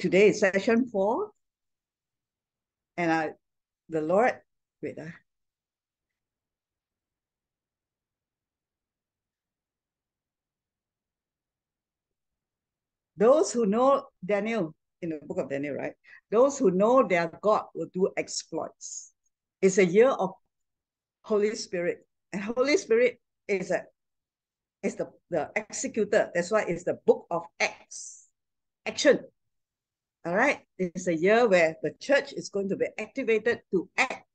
today is session four. And I, the Lord, wait, uh, those who know Daniel in the book of Daniel, right? Those who know their God will do exploits. It's a year of Holy Spirit. And Holy Spirit is a is the, the executor. That's why it's the book of acts. Action. All right. It's a year where the church is going to be activated to act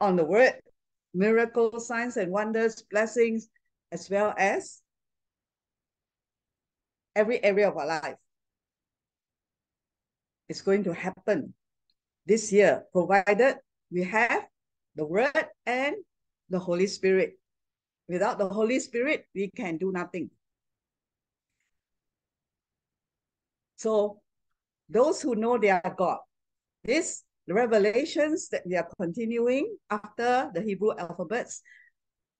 on the word, miracles, signs and wonders, blessings, as well as every area of our life. It's going to happen this year, provided we have the word and the Holy Spirit. Without the Holy Spirit, we can do nothing. So those who know their God, this revelations that we are continuing after the Hebrew alphabets,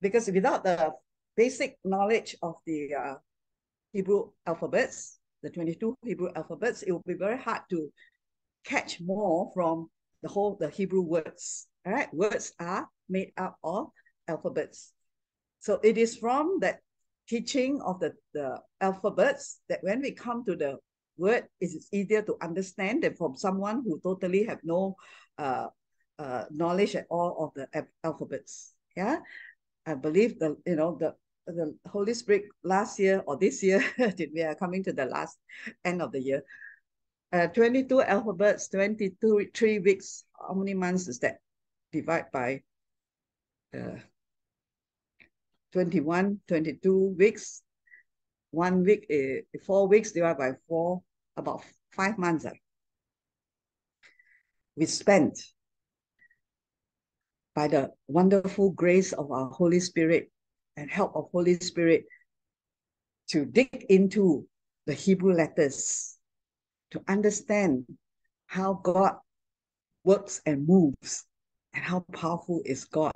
because without the basic knowledge of the uh, Hebrew alphabets, the 22 Hebrew alphabets, it will be very hard to catch more from the whole, the Hebrew words. All right, words are made up of alphabets. So it is from that teaching of the, the alphabets that when we come to the word, is easier to understand than from someone who totally have no uh, uh, knowledge at all of the alphabets. Yeah, I believe the you know the the Holy Spirit last year or this year, we are coming to the last end of the year. Uh, 22 alphabets, 22, three weeks. How many months is that? Divide by uh, 21, 22 weeks. One week, uh, four weeks divided by four, about five months. We spent by the wonderful grace of our Holy Spirit and help of Holy Spirit to dig into the Hebrew letters to understand how God works and moves and how powerful is God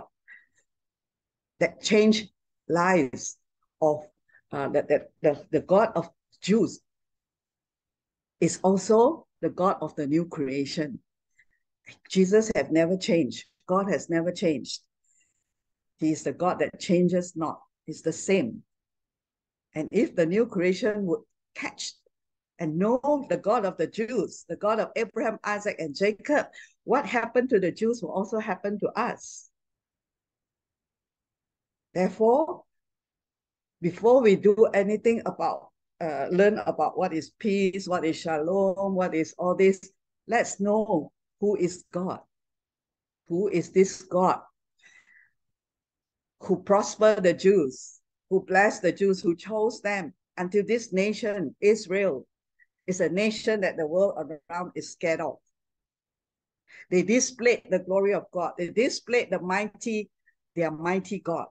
that change lives of uh, that, that the, the God of Jews is also the God of the new creation. Jesus have never changed. God has never changed. He is the God that changes not. He's the same. And if the new creation would catch and know the God of the Jews, the God of Abraham, Isaac, and Jacob, what happened to the Jews will also happen to us. Therefore, before we do anything about, uh, learn about what is peace, what is shalom, what is all this, let's know who is God. Who is this God who prospered the Jews, who blessed the Jews, who chose them until this nation, Israel, is a nation that the world around is scared of. They displayed the glory of God. They displayed the mighty, their mighty God.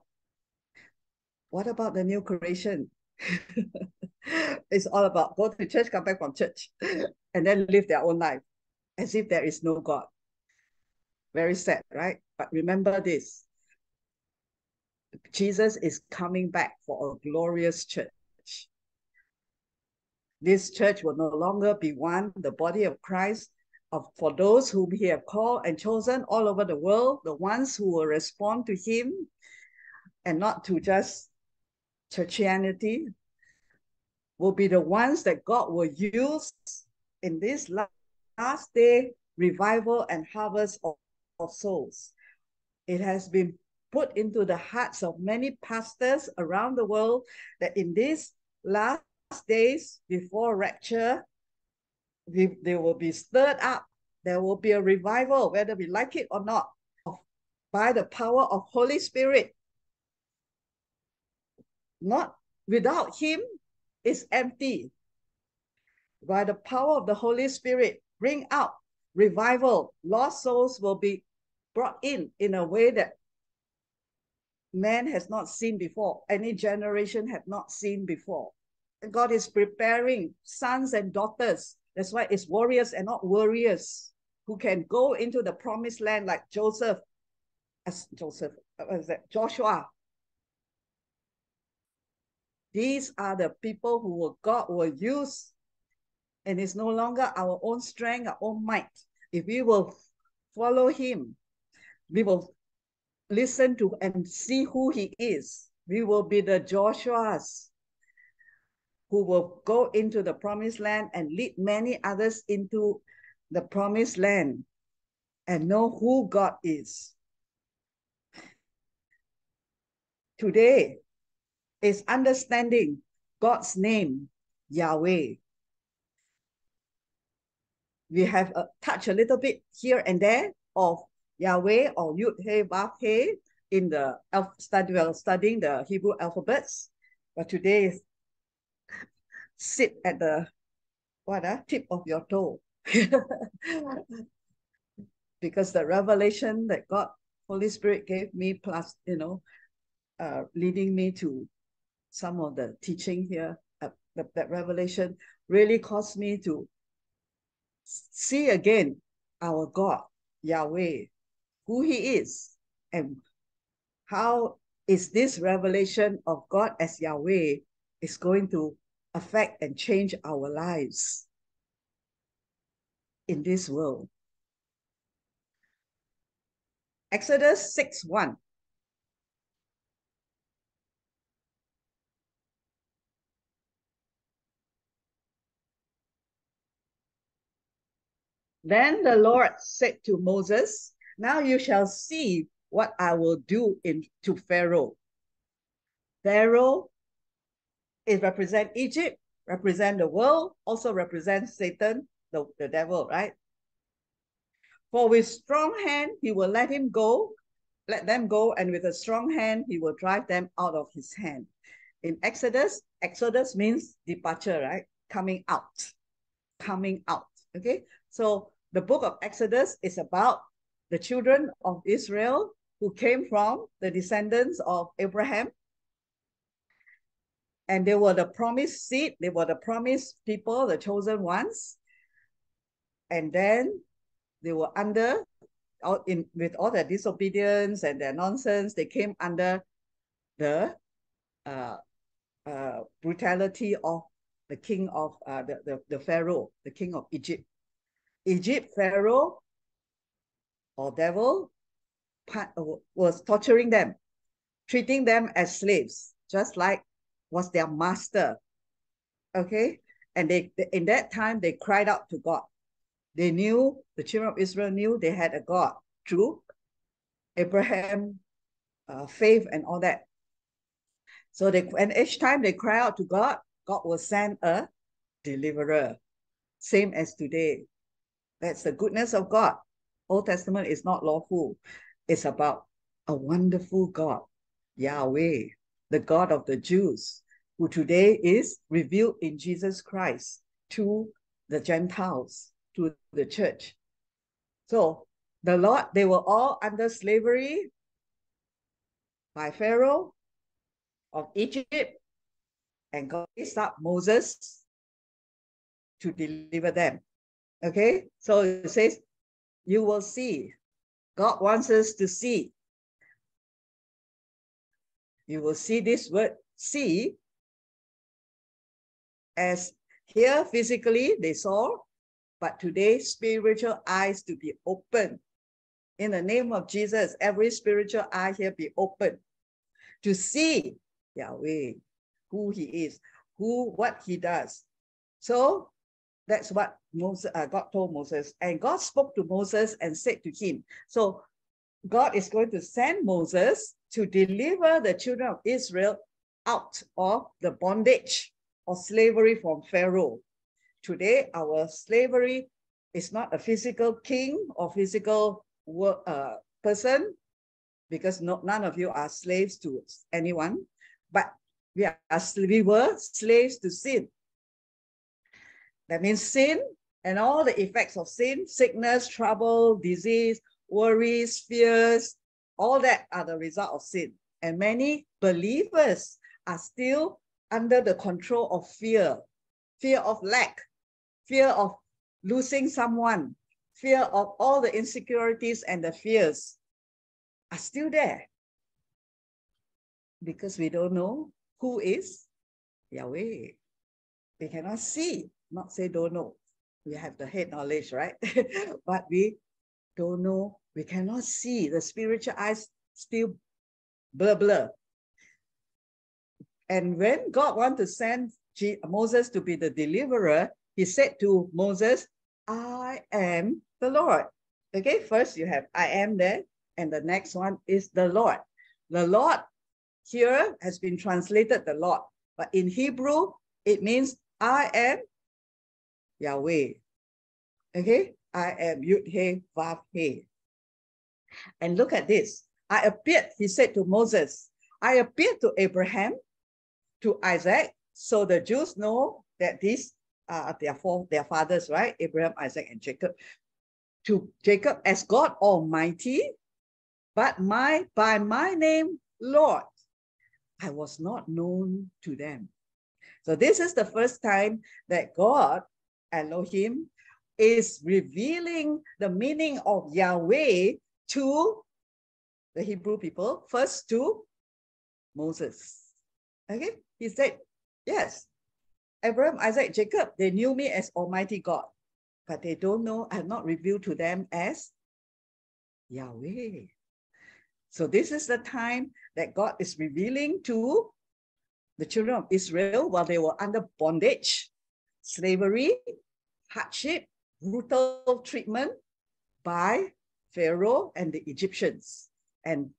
What about the new creation? it's all about go to church, come back from church, and then live their own life as if there is no God. Very sad, right? But remember this Jesus is coming back for a glorious church. This church will no longer be one, the body of Christ, of, for those whom he have called and chosen all over the world, the ones who will respond to him and not to just churchianity will be the ones that God will use in this last day revival and harvest of, of souls. It has been put into the hearts of many pastors around the world that in these last days before rapture, we, they will be stirred up. There will be a revival, whether we like it or not, by the power of Holy Spirit. Not without him is empty. By the power of the Holy Spirit, bring out revival. Lost souls will be brought in in a way that man has not seen before, any generation had not seen before. And God is preparing sons and daughters. That's why it's warriors and not warriors who can go into the promised land like Joseph, as Joseph, uh, that? Joshua, these are the people who will, God will use And it's no longer our own strength, our own might. If we will follow him, we will listen to and see who he is. We will be the Joshua's who will go into the promised land and lead many others into the promised land and know who God is. Today is understanding God's name, Yahweh. We have a, touched a little bit here and there of Yahweh or Yud He Vav He in the study, well, studying the Hebrew alphabets. But today is sit at the what uh, tip of your toe. because the revelation that God, Holy Spirit gave me, plus, you know, uh, leading me to some of the teaching here, uh, that, that revelation really caused me to see again our God, Yahweh, who He is, and how is this revelation of God as Yahweh is going to affect and change our lives in this world. Exodus 6 1. Then the Lord said to Moses, Now you shall see what I will do in, to Pharaoh. Pharaoh it represent Egypt, represent the world, also represents Satan, the, the devil, right? For with strong hand he will let him go, let them go, and with a strong hand he will drive them out of his hand. In Exodus, Exodus means departure, right? Coming out, coming out. Okay, so the book of Exodus is about the children of Israel who came from the descendants of Abraham and they were the promised seed, they were the promised people, the chosen ones. And then they were under, in with all their disobedience and their nonsense, they came under the uh, uh, brutality of the king of uh, the, the, the Pharaoh, the king of Egypt. Egypt, Pharaoh, or devil, was torturing them, treating them as slaves, just like was their master. Okay. And they, in that time, they cried out to God. They knew, the children of Israel knew they had a God through Abraham, uh, faith, and all that. So they, and each time they cry out to God, God will send a deliverer, same as today. That's the goodness of God. Old Testament is not lawful. It's about a wonderful God, Yahweh, the God of the Jews, who today is revealed in Jesus Christ to the Gentiles, to the church. So the Lord, they were all under slavery by Pharaoh of Egypt, and God raised up Moses to deliver them. Okay, so it says, You will see. God wants us to see you will see this word see as here physically they saw, but today spiritual eyes to be open. In the name of Jesus, every spiritual eye here be open to see Yahweh, who he is, who what he does. So that's what Moses, uh, God told Moses. And God spoke to Moses and said to him, so God is going to send Moses to deliver the children of Israel out of the bondage or slavery from Pharaoh. Today, our slavery is not a physical king or physical uh, person, because no, none of you are slaves to anyone, but we, are, we were slaves to sin. That means sin and all the effects of sin, sickness, trouble, disease, worries, fears, all that are the result of sin. And many believers are still under the control of fear, fear of lack, fear of losing someone, fear of all the insecurities and the fears are still there. Because we don't know who is Yahweh. We cannot see not say don't know. We have the head knowledge, right? but we don't know. We cannot see. The spiritual eyes still blur blur. And when God wanted to send Moses to be the deliverer, he said to Moses, I am the Lord. Okay, first you have I am there, and the next one is the Lord. The Lord here has been translated the Lord, but in Hebrew, it means I am Yahweh. Okay, I am Yud He Vav He. And look at this. I appeared, he said to Moses, I appeared to Abraham, to Isaac, so the Jews know that these are their four, their fathers, right? Abraham, Isaac, and Jacob. To Jacob as God Almighty, but my by my name, Lord, I was not known to them. So this is the first time that God, Elohim, is revealing the meaning of Yahweh to the Hebrew people, first to Moses. Okay, he said, yes, Abraham, Isaac, Jacob, they knew me as Almighty God, but they don't know, I have not revealed to them as Yahweh. So this is the time that God is revealing to the children of Israel while they were under bondage, slavery, hardship, brutal treatment by Pharaoh and the Egyptians. And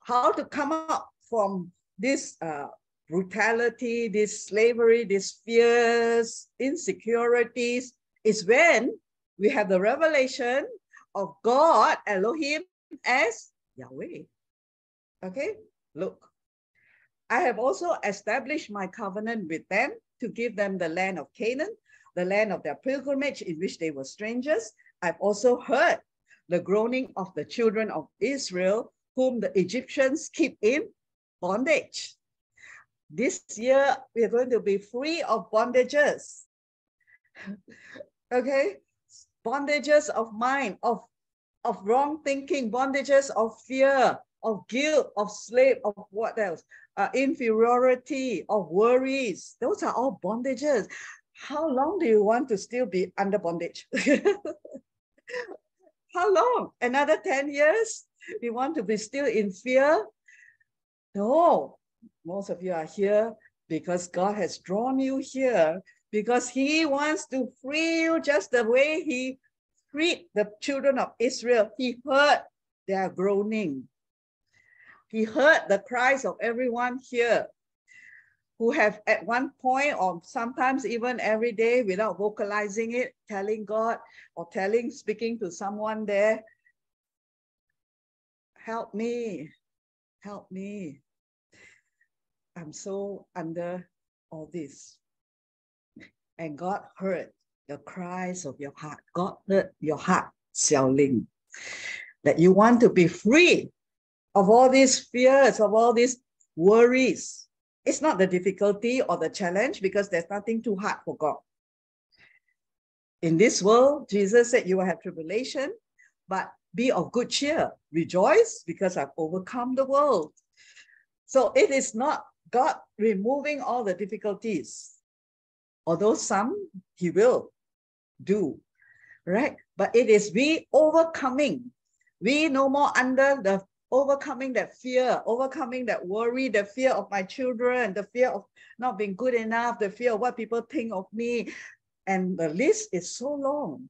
how to come up from this uh, brutality, this slavery, these fears, insecurities, is when we have the revelation of God, Elohim, as Yahweh. Okay, look. I have also established my covenant with them to give them the land of Canaan, the land of their pilgrimage in which they were strangers. I've also heard the groaning of the children of Israel, whom the Egyptians keep in bondage. This year, we are going to be free of bondages. okay? Bondages of mind, of, of wrong thinking, bondages of fear, of guilt, of slave, of what else? Uh, inferiority, of worries. Those are all bondages. How long do you want to still be under bondage? How long? Another 10 years? We want to be still in fear? No, most of you are here because God has drawn you here because he wants to free you just the way he freed the children of Israel. He heard their groaning. He heard the cries of everyone here who have at one point or sometimes even every day without vocalizing it, telling God or telling, speaking to someone there, help me, help me. I'm so under all this. And God heard the cries of your heart. God heard your heart, Xiao Ling, that you want to be free of all these fears, of all these worries. It's not the difficulty or the challenge because there's nothing too hard for God. In this world, Jesus said you will have tribulation, but be of good cheer. Rejoice because I've overcome the world. So it is not God removing all the difficulties, although some he will do, right? But it is we overcoming. We no more under the overcoming that fear, overcoming that worry, the fear of my children, the fear of not being good enough, the fear of what people think of me. And the list is so long.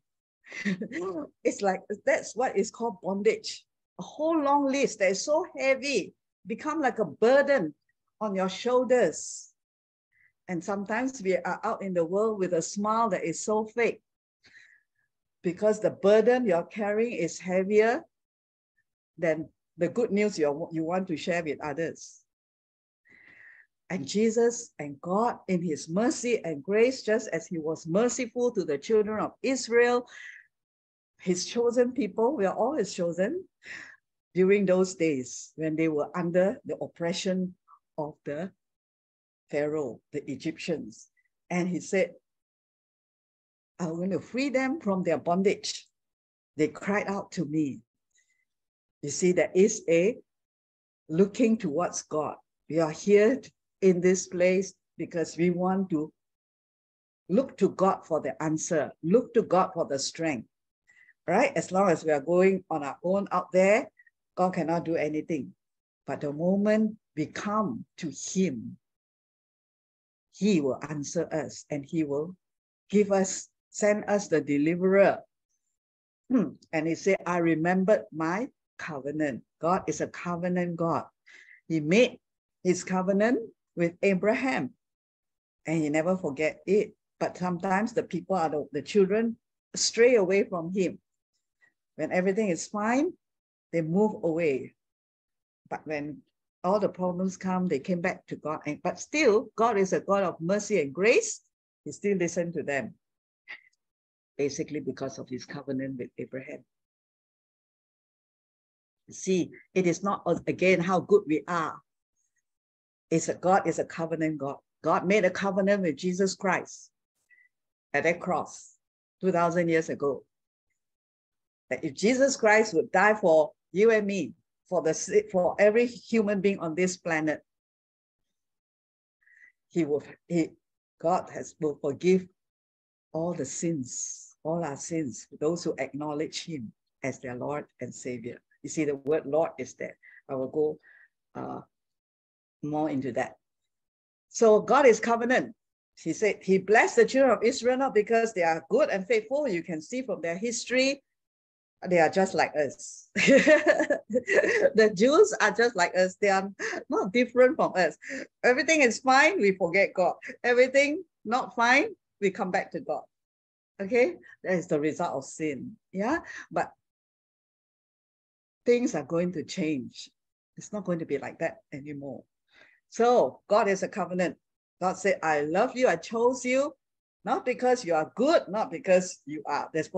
it's like that's what is called bondage. A whole long list that is so heavy, become like a burden on your shoulders. And sometimes we are out in the world with a smile that is so fake because the burden you're carrying is heavier than the good news you you want to share with others. And Jesus and God, in his mercy and grace, just as he was merciful to the children of Israel, his chosen people, we are all his chosen, during those days when they were under the oppression of the Pharaoh, the Egyptians. And he said, I'm going to free them from their bondage. They cried out to me. You see, there is a looking towards God. We are here in this place because we want to look to God for the answer, look to God for the strength. Right? As long as we are going on our own out there, God cannot do anything. But the moment we come to Him, He will answer us and He will give us, send us the deliverer. Hmm. And He said, I remembered my covenant. God is a covenant God. He made His covenant with Abraham and He never forget it. But sometimes the people are the, the children stray away from Him. When everything is fine, they move away. But when all the problems come, they came back to God. And, but still, God is a God of mercy and grace. He still listened to them, basically because of his covenant with Abraham. See, it is not uh, again how good we are. It's a God is a covenant God. God made a covenant with Jesus Christ at that cross 2,000 years ago. That if Jesus Christ would die for you and me, for the for every human being on this planet. He will he God has will forgive all the sins, all our sins, those who acknowledge him as their Lord and Savior. You see, the word Lord is there. I will go uh, more into that. So God is covenant. He said he blessed the children of Israel not because they are good and faithful. You can see from their history they are just like us. the Jews are just like us. They are not different from us. Everything is fine, we forget God. Everything not fine, we come back to God. Okay, that is the result of sin. Yeah, but things are going to change. It's not going to be like that anymore. So God is a covenant. God said, I love you, I chose you, not because you are good, not because you are. There's,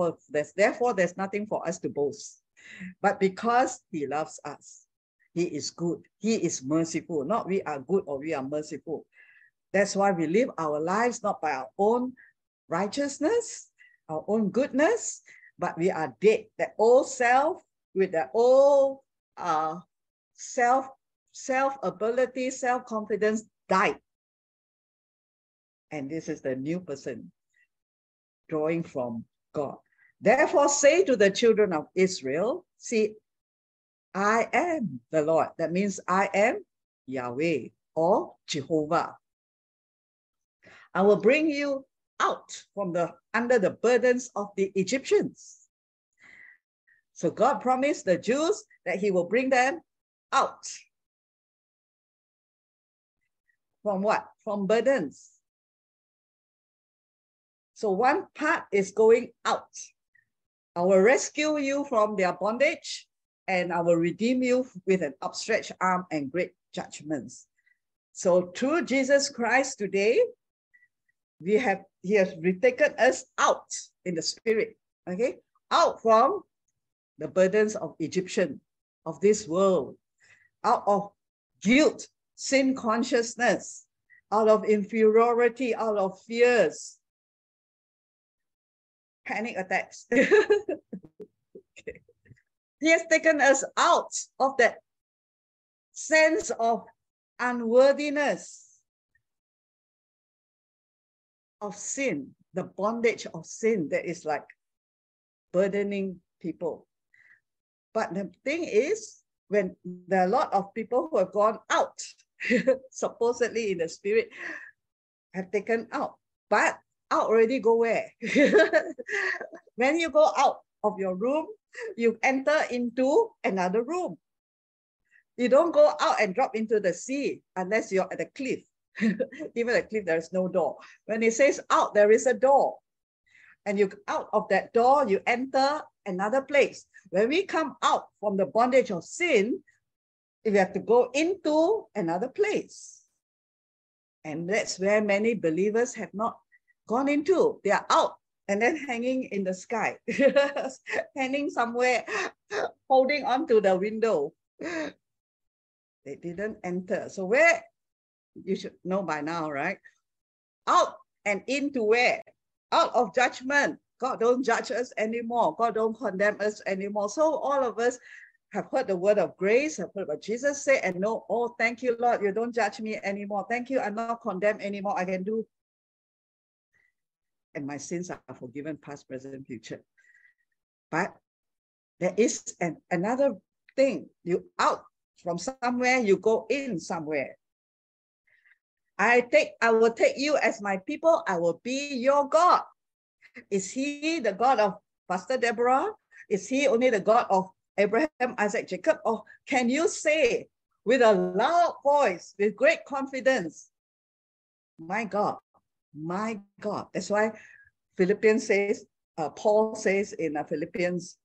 therefore, there's nothing for us to boast, but because He loves us. He is good. He is merciful. Not we are good or we are merciful. That's why we live our lives not by our own righteousness, our own goodness, but we are dead. That old self with the old uh, self, self ability, self confidence died and this is the new person drawing from God. Therefore, say to the children of Israel, see, I am the Lord. That means I am Yahweh or Jehovah. I will bring you out from the under the burdens of the Egyptians. So God promised the Jews that he will bring them out. From what? From burdens. So one part is going out. I will rescue you from their bondage and I will redeem you with an upstretched arm and great judgments. So through Jesus Christ today, we have he has retaken us out in the spirit, okay, out from the burdens of Egyptian, of this world, out of guilt, sin consciousness, out of inferiority, out of fears, panic attacks. okay. He has taken us out of that sense of unworthiness of sin, the bondage of sin that is like burdening people. But the thing is, when there are a lot of people who have gone out, supposedly in the spirit, have taken out, but out already go where? when you go out of your room, you enter into another room. You don't go out and drop into the sea unless you're at the cliff. Even the cliff, there is no door. When it says out, there is a door. And you out of that door, you enter another place. When we come out from the bondage of sin, we have to go into another place. And that's where many believers have not gone into. They are out and then hanging in the sky, hanging somewhere, holding on to the window. They didn't enter. So where, you should know by now, right? Out and into where? Out of judgment. God don't judge us anymore. God don't condemn us anymore. So all of us have heard the word of grace, have heard what Jesus said, and know, oh, thank you, Lord, you don't judge me anymore. Thank you, I'm not condemned anymore. I can do and my sins are forgiven, past, present, future. But there is an, another thing. You out from somewhere, you go in somewhere. I take, I will take you as my people. I will be your God. Is he the God of Pastor Deborah? Is he only the God of Abraham, Isaac, Jacob? Or can you say with a loud voice, with great confidence, my God, my God. That's why Philippians says, uh, Paul says in uh, Philippians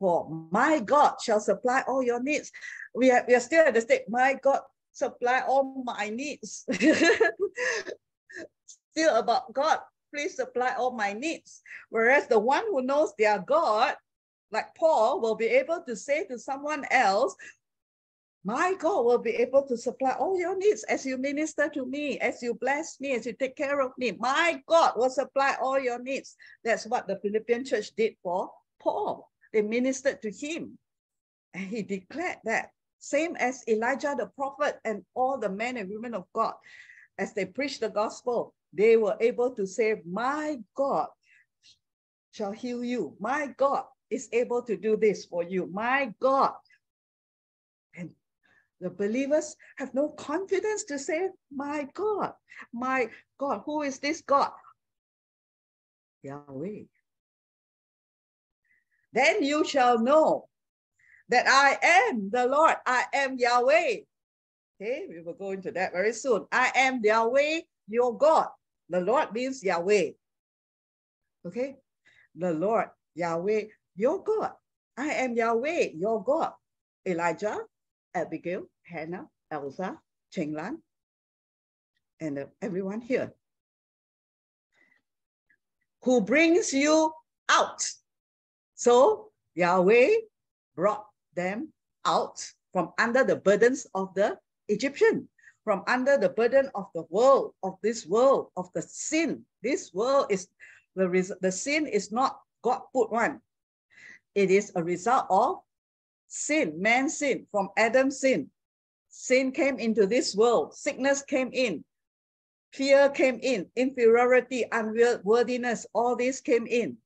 for my God shall supply all your needs. We are, we are still at the state, my God supply all my needs. still about God, please supply all my needs. Whereas the one who knows their God, like Paul, will be able to say to someone else, my God will be able to supply all your needs as you minister to me, as you bless me, as you take care of me. My God will supply all your needs. That's what the Philippian church did for Paul. They ministered to him. And he declared that, same as Elijah the prophet and all the men and women of God, as they preached the gospel, they were able to say, My God shall heal you. My God is able to do this for you. My God. And the believers have no confidence to say, My God, my God, who is this God? Yahweh. Then you shall know that I am the Lord, I am Yahweh. Okay, we will go into that very soon. I am Yahweh, your God. The Lord means Yahweh. Okay, the Lord, Yahweh, your God. I am Yahweh, your God. Elijah, Abigail, Hannah, Elsa, Cheng Lan, and everyone here. Who brings you out. So Yahweh brought them out from under the burdens of the Egyptian, from under the burden of the world, of this world, of the sin. This world is the, the sin is not God put one. It is a result of sin, man sin, from Adam sin. Sin came into this world, sickness came in, fear came in, inferiority, unworthiness, all this came in.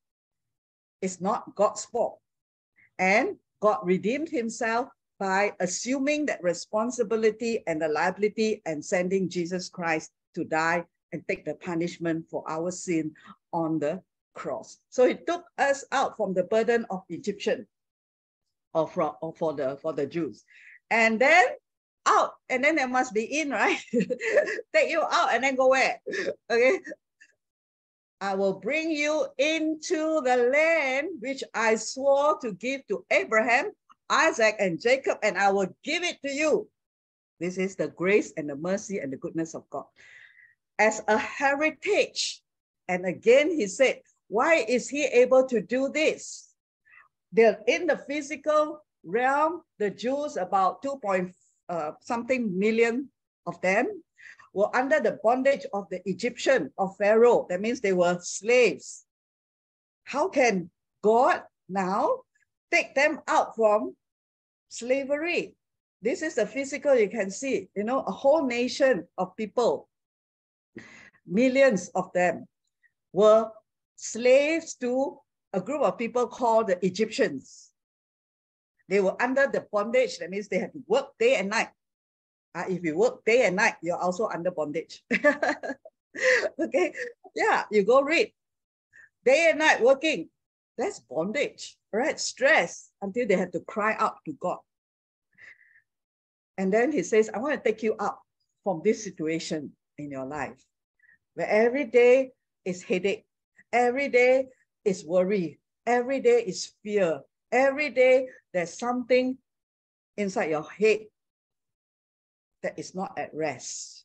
It's not God's fault. And God redeemed himself by assuming that responsibility and the liability and sending Jesus Christ to die and take the punishment for our sin on the cross. So he took us out from the burden of Egyptian or for, or for the for the Jews. And then out, and then there must be in, right? Take you out and then go where? Okay. I will bring you into the land which I swore to give to Abraham, Isaac, and Jacob, and I will give it to you. This is the grace and the mercy and the goodness of God. As a heritage. And again, he said, why is he able to do this? They're in the physical realm, the Jews, about 2. Uh, something million of them, were under the bondage of the Egyptian, of Pharaoh. That means they were slaves. How can God now take them out from slavery? This is the physical you can see, you know, a whole nation of people, millions of them were slaves to a group of people called the Egyptians. They were under the bondage. That means they had to work day and night. Uh, if you work day and night, you're also under bondage. okay, yeah, you go read. Day and night working, that's bondage, right? Stress until they have to cry out to God. And then he says, I want to take you out from this situation in your life where every day is headache, every day is worry. Every day is fear. Every day there's something inside your head that is not at rest.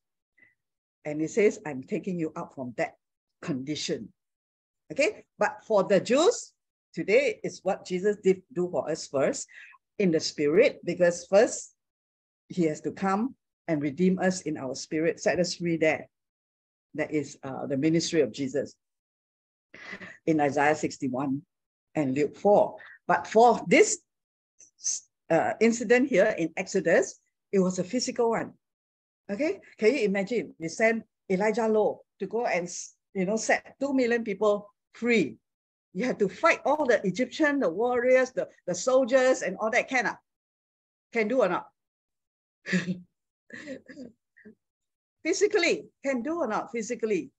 And he says, I'm taking you out from that condition. Okay, but for the Jews, today is what Jesus did do for us first in the spirit, because first he has to come and redeem us in our spirit, set us free there. That is uh, the ministry of Jesus in Isaiah 61 and Luke 4. But for this uh, incident here in Exodus, it was a physical one. Okay, can you imagine? They sent Elijah Low to go and you know, set 2 million people free. You have to fight all the Egyptian, the warriors, the, the soldiers, and all that can, uh, can do or not? physically, can do or not physically?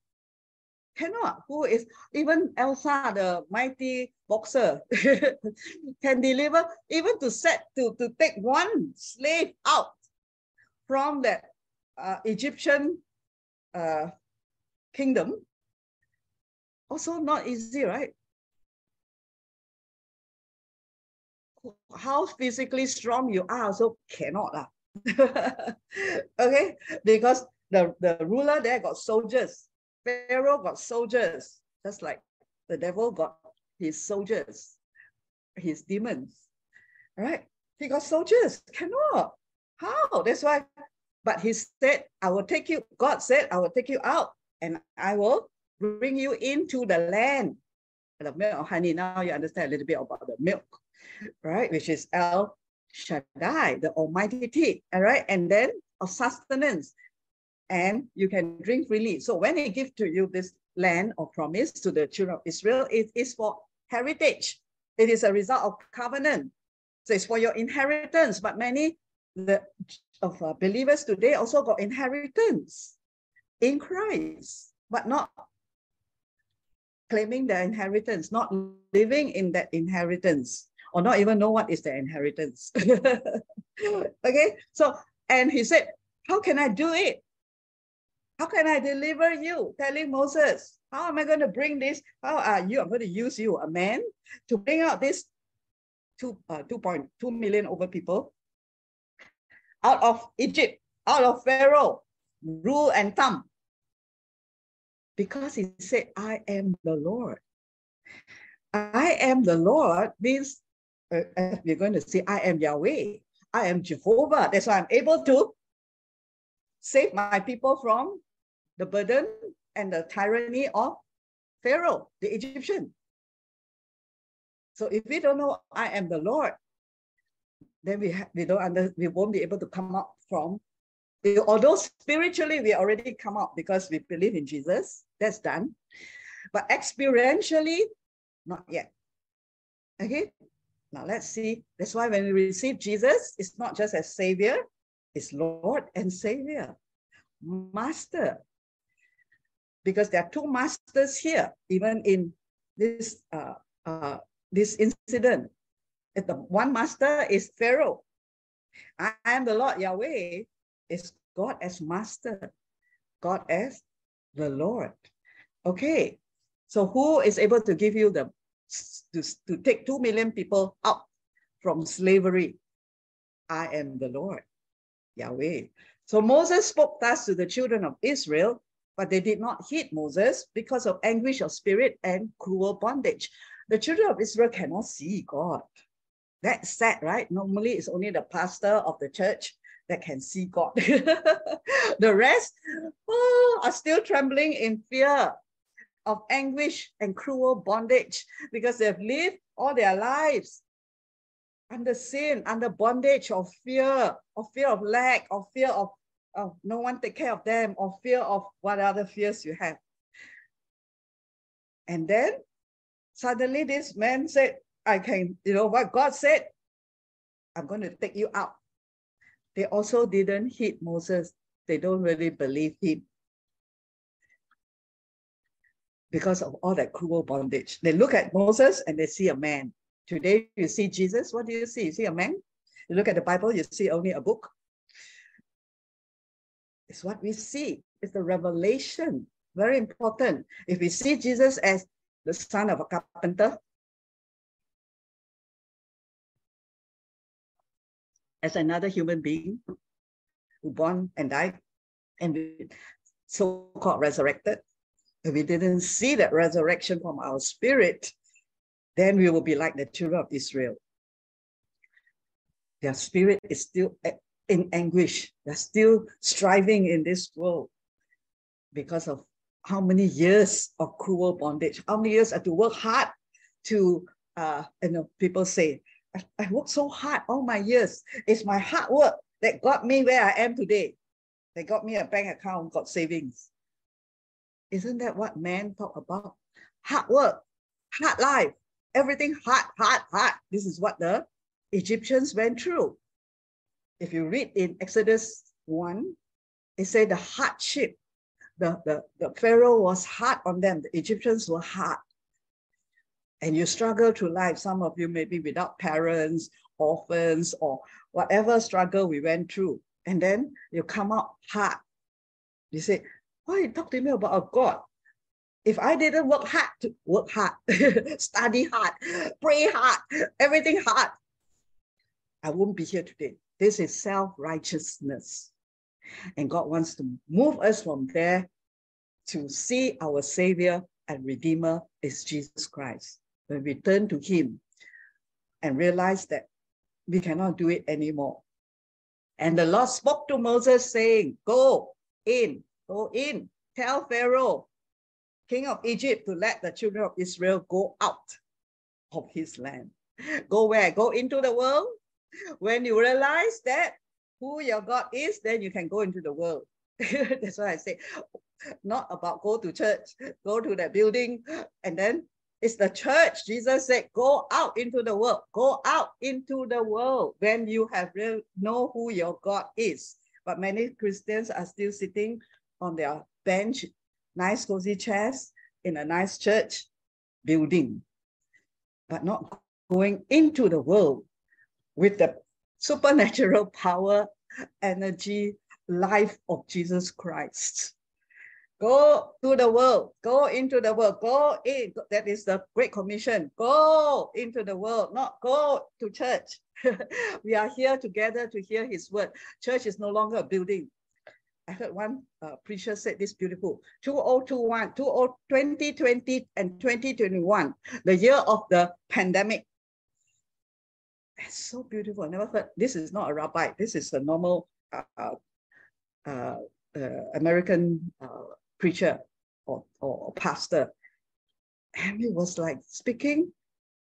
Cannot. Who is, even Elsa, the mighty boxer, can deliver, even to set, to, to take one slave out from that uh, Egyptian uh, kingdom. Also not easy, right? How physically strong you are also cannot. Uh. okay, because the, the ruler there got soldiers. Pharaoh got soldiers, just like the devil got his soldiers, his demons. Right? He got soldiers. Cannot. How? That's why. But he said, I will take you, God said, I will take you out and I will bring you into the land. The milk honey. Now you understand a little bit about the milk, right? Which is El Shaddai, the Almighty all right? And then of sustenance, and you can drink freely. So when he give to you this land of promise to the children of Israel, it is for heritage. It is a result of covenant. So it's for your inheritance. But many the, of uh, believers today also got inheritance in Christ, but not claiming their inheritance, not living in that inheritance, or not even know what is the inheritance. okay, so, and he said, How can I do it? How can I deliver you? Telling Moses, how am I going to bring this? How are you? I'm going to use you, a man, to bring out this two, uh, 2.2 million over people out of Egypt, out of Pharaoh, rule and thumb. Because he said, I am the Lord. I am the Lord means, uh, we're going to say, I am Yahweh. I am Jehovah. That's why I'm able to save my people from the burden and the tyranny of Pharaoh, the Egyptian. So if we don't know I am the Lord, then we we don't under we won't be able to come up from. Although spiritually we already come up because we believe in Jesus, that's done. But experientially, not yet. Okay, now let's see. That's why when we receive Jesus, it's not just as Savior, it's Lord and Savior, Master because there are two masters here, even in this uh, uh, this incident. The one master is Pharaoh. I am the Lord Yahweh is God as master, God as the Lord. Okay, so who is able to give you the to, to take two million people out from slavery? I am the Lord, Yahweh. So Moses spoke thus to the children of Israel but they did not heed Moses because of anguish of spirit and cruel bondage. The children of Israel cannot see God. That's sad, right? Normally, it's only the pastor of the church that can see God. the rest oh, are still trembling in fear of anguish and cruel bondage because they've lived all their lives under sin, under bondage of fear, of fear of lack, of fear of oh, no one take care of them or fear of what other fears you have. And then suddenly this man said, I can, you know, what God said, I'm going to take you out. They also didn't heed Moses. They don't really believe him because of all that cruel bondage. They look at Moses and they see a man. Today you see Jesus, what do you see? You see a man? You look at the Bible, you see only a book. It's what we see. It's the revelation. Very important. If we see Jesus as the son of a carpenter, as another human being who born and died and so-called resurrected, if we didn't see that resurrection from our spirit, then we will be like the children of Israel. Their spirit is still in anguish. They're still striving in this world because of how many years of cruel bondage, how many years I have to work hard to, uh, you know, people say, I, I worked so hard all my years. It's my hard work that got me where I am today. They got me a bank account, got savings. Isn't that what men talk about? Hard work, hard life, everything hard, hard, hard. This is what the Egyptians went through. If you read in Exodus 1, it said the hardship, the, the, the Pharaoh was hard on them, the Egyptians were hard. And you struggle through life. Some of you may be without parents, orphans, or whatever struggle we went through. And then you come out hard. You say, why talk to me about a God? If I didn't work hard, to work hard, study hard, pray hard, everything hard, I won't be here today. This is self-righteousness. And God wants to move us from there to see our Savior and Redeemer is Jesus Christ. When we turn to Him and realize that we cannot do it anymore. And the Lord spoke to Moses saying, Go in, go in, tell Pharaoh, king of Egypt, to let the children of Israel go out of his land. Go where? Go into the world when you realize that who your God is, then you can go into the world. That's why I say, not about go to church, go to that building, and then it's the church. Jesus said, go out into the world, go out into the world when you have real know who your God is. But many Christians are still sitting on their bench, nice cozy chairs in a nice church building, but not going into the world with the supernatural power, energy, life of Jesus Christ. Go to the world, go into the world, go in. That is the Great Commission. Go into the world, not go to church. we are here together to hear his word. Church is no longer a building. I heard one uh, preacher said this beautiful 2021, 2020 and 2021, the year of the pandemic. It's so beautiful. I never heard. This is not a rabbi. This is a normal uh, uh, uh, American uh, preacher or, or pastor. And he was like speaking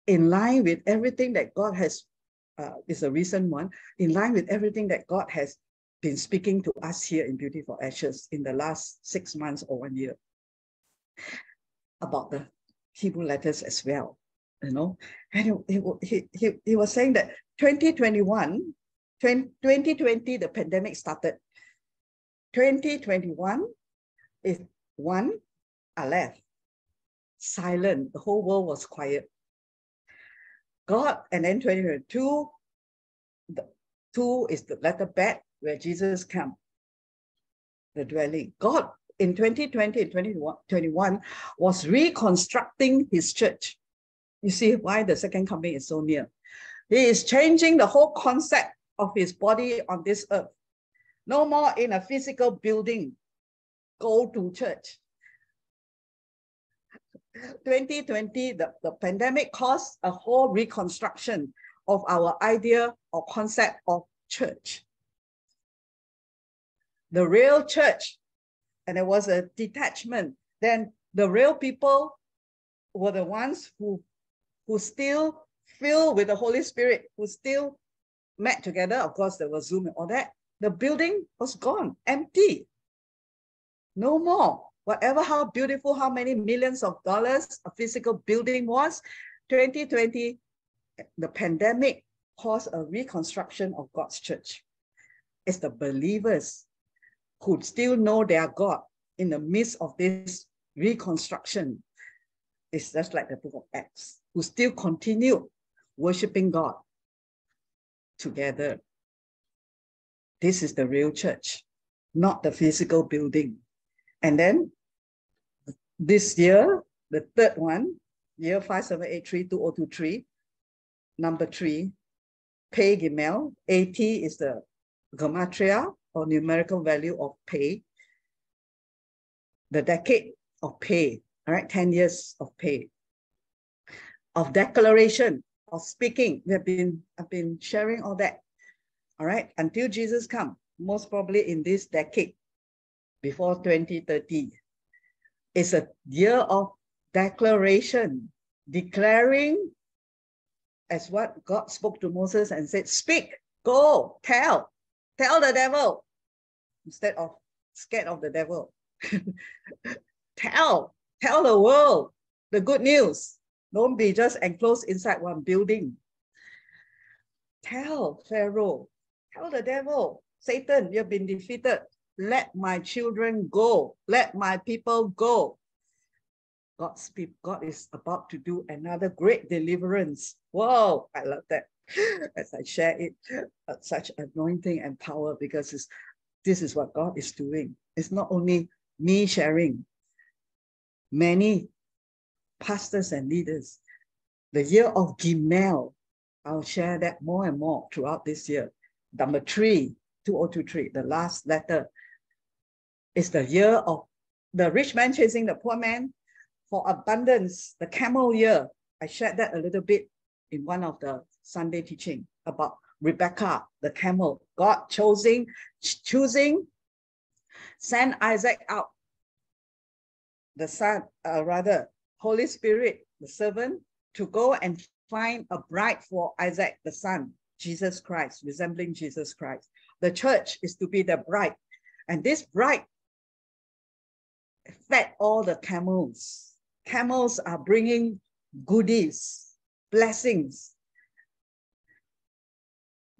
in line with everything that God has, uh, is a recent one, in line with everything that God has been speaking to us here in Beautiful Ashes in the last six months or one year about the Hebrew letters as well you know, and he, he, he, he was saying that 2021, 2020, the pandemic started. 2021 is one aleph, silent. The whole world was quiet. God, and then 2022, the two is the letter bet where Jesus came, the dwelling. God in 2020 and 2021 was reconstructing his church. You see why the second coming is so near. He is changing the whole concept of his body on this earth. No more in a physical building. Go to church. 2020, the, the pandemic caused a whole reconstruction of our idea or concept of church. The real church, and there was a detachment. Then the real people were the ones who who still filled with the Holy Spirit, who still met together. Of course, there was Zoom and all that. The building was gone, empty. No more. Whatever how beautiful, how many millions of dollars a physical building was, 2020, the pandemic caused a reconstruction of God's church. It's the believers who still know their God in the midst of this reconstruction. It's just like the book of Acts who still continue worshiping God together. This is the real church, not the physical building. And then this year, the third one, year 57832023, number three, Pei Gimel, AT is the gematria or numerical value of pay, the decade of pay, all right, 10 years of pay of declaration, of speaking. We have been, I've been sharing all that. All right, until Jesus come, most probably in this decade, before 2030. It's a year of declaration, declaring as what God spoke to Moses and said, speak, go, tell, tell the devil, instead of scared of the devil. Tell, tell the world the good news. Don't be just enclosed inside one building. Tell Pharaoh, tell the devil, Satan, you've been defeated. Let my children go. Let my people go. God's people, God is about to do another great deliverance. Whoa, I love that. As I share it, such anointing and power because it's, this is what God is doing. It's not only me sharing, many pastors and leaders. The year of Gimel, I'll share that more and more throughout this year. Number three, 2023, the last letter, is the year of the rich man chasing the poor man for abundance, the camel year. I shared that a little bit in one of the Sunday teaching about Rebecca, the camel. God choosing, choosing, send Isaac out. The son, uh, rather, Holy Spirit, the servant, to go and find a bride for Isaac, the son, Jesus Christ, resembling Jesus Christ. The church is to be the bride. And this bride fed all the camels. Camels are bringing goodies, blessings.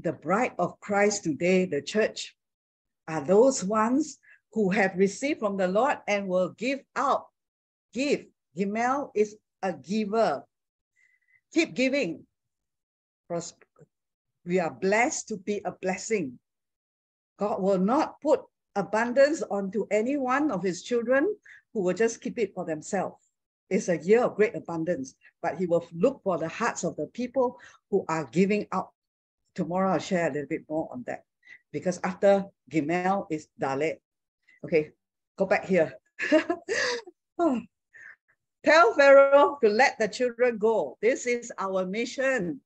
The bride of Christ today, the church, are those ones who have received from the Lord and will give out. Give. Gimel is a giver. Keep giving. We are blessed to be a blessing. God will not put abundance onto any one of his children who will just keep it for themselves. It's a year of great abundance, but he will look for the hearts of the people who are giving out. Tomorrow I'll share a little bit more on that because after Gimel is Dalet. Okay, go back here. Oh. Tell Pharaoh to let the children go. This is our mission.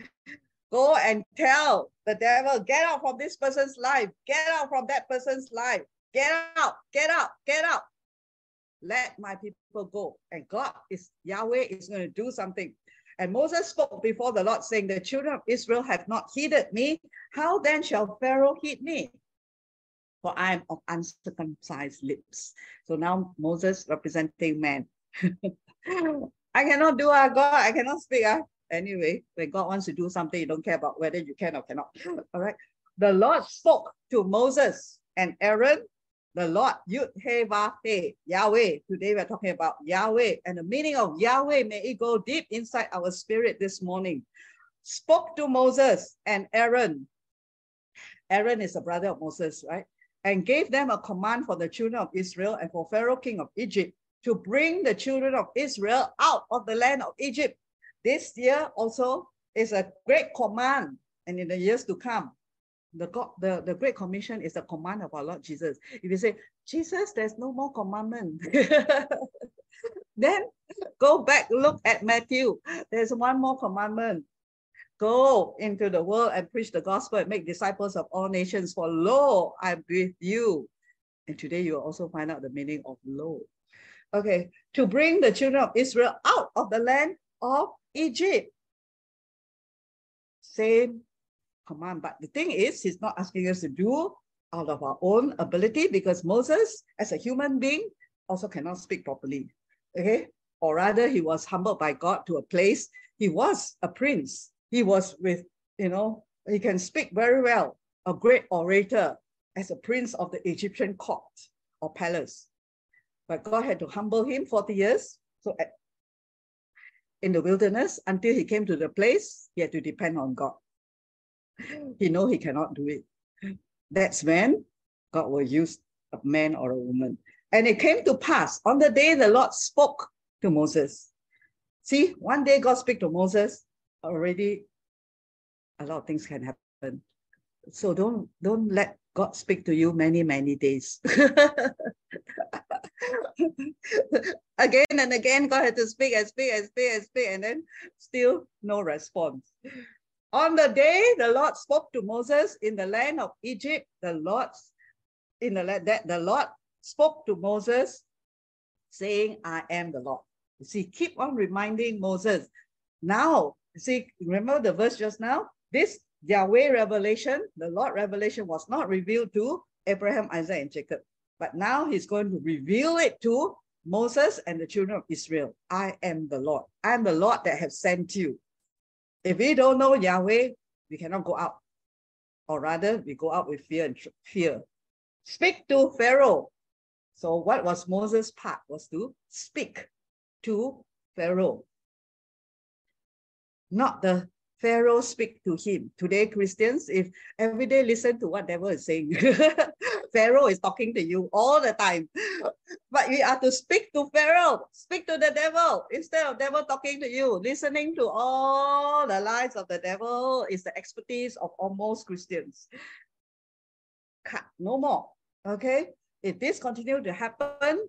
Go and tell the devil, get out from this person's life, get out from that person's life, get out, get out, get out. Let my people go. And God is, Yahweh is going to do something. And Moses spoke before the Lord, saying, The children of Israel have not heeded me. How then shall Pharaoh heed me? For I am of uncircumcised lips. So now Moses representing man. I cannot do, uh, God, I cannot speak. Uh anyway, when God wants to do something, you don't care about whether you can or cannot. All right. The Lord spoke to Moses and Aaron. The Lord, Yud Yahweh. Today we're talking about Yahweh. And the meaning of Yahweh, may it go deep inside our spirit this morning. Spoke to Moses and Aaron. Aaron is a brother of Moses, right? And gave them a command for the children of Israel and for Pharaoh, king of Egypt, to bring the children of Israel out of the land of Egypt this year also is a great command, and in the years to come, the, God, the, the Great Commission is the command of our Lord Jesus. If you say, Jesus, there's no more commandment, then go back, look at Matthew. There's one more commandment. Go into the world and preach the gospel and make disciples of all nations. For lo, I'm with you. And today you'll also find out the meaning of lo. Okay, to bring the children of Israel out of the land of Egypt. Same command. But the thing is, he's not asking us to do out of our own ability because Moses, as a human being, also cannot speak properly. Okay? Or rather, he was humbled by God to a place. He was a prince. He was with, you know, he can speak very well, a great orator as a prince of the Egyptian court or palace. But God had to humble him 40 years. So at in the wilderness until he came to the place he had to depend on God. He know he cannot do it. That's when God will use a man or a woman. And it came to pass on the day the Lord spoke to Moses. See, one day God speak to Moses, already a lot of things can happen. So don't don't let God speak to you many, many days. again and again, God had to speak and speak and speak and speak, and then still no response. On the day the Lord spoke to Moses in the land of Egypt, the Lord in the land that the Lord spoke to Moses, saying, I am the Lord. You see, keep on reminding Moses. Now, see, remember the verse just now? This Yahweh revelation, the Lord revelation was not revealed to Abraham, Isaac, and Jacob. But now he's going to reveal it to Moses and the children of Israel, I am the Lord. I am the Lord that have sent you. If we don't know Yahweh, we cannot go out. Or rather, we go out with fear and fear. Speak to Pharaoh. So what was Moses' part? Was to speak to Pharaoh. Not the Pharaoh speak to him. Today, Christians, if every day listen to what devil is saying, Pharaoh is talking to you all the time. But we are to speak to Pharaoh, speak to the devil instead of devil talking to you. Listening to all the lies of the devil is the expertise of almost Christians. Cut, no more. Okay? If this continue to happen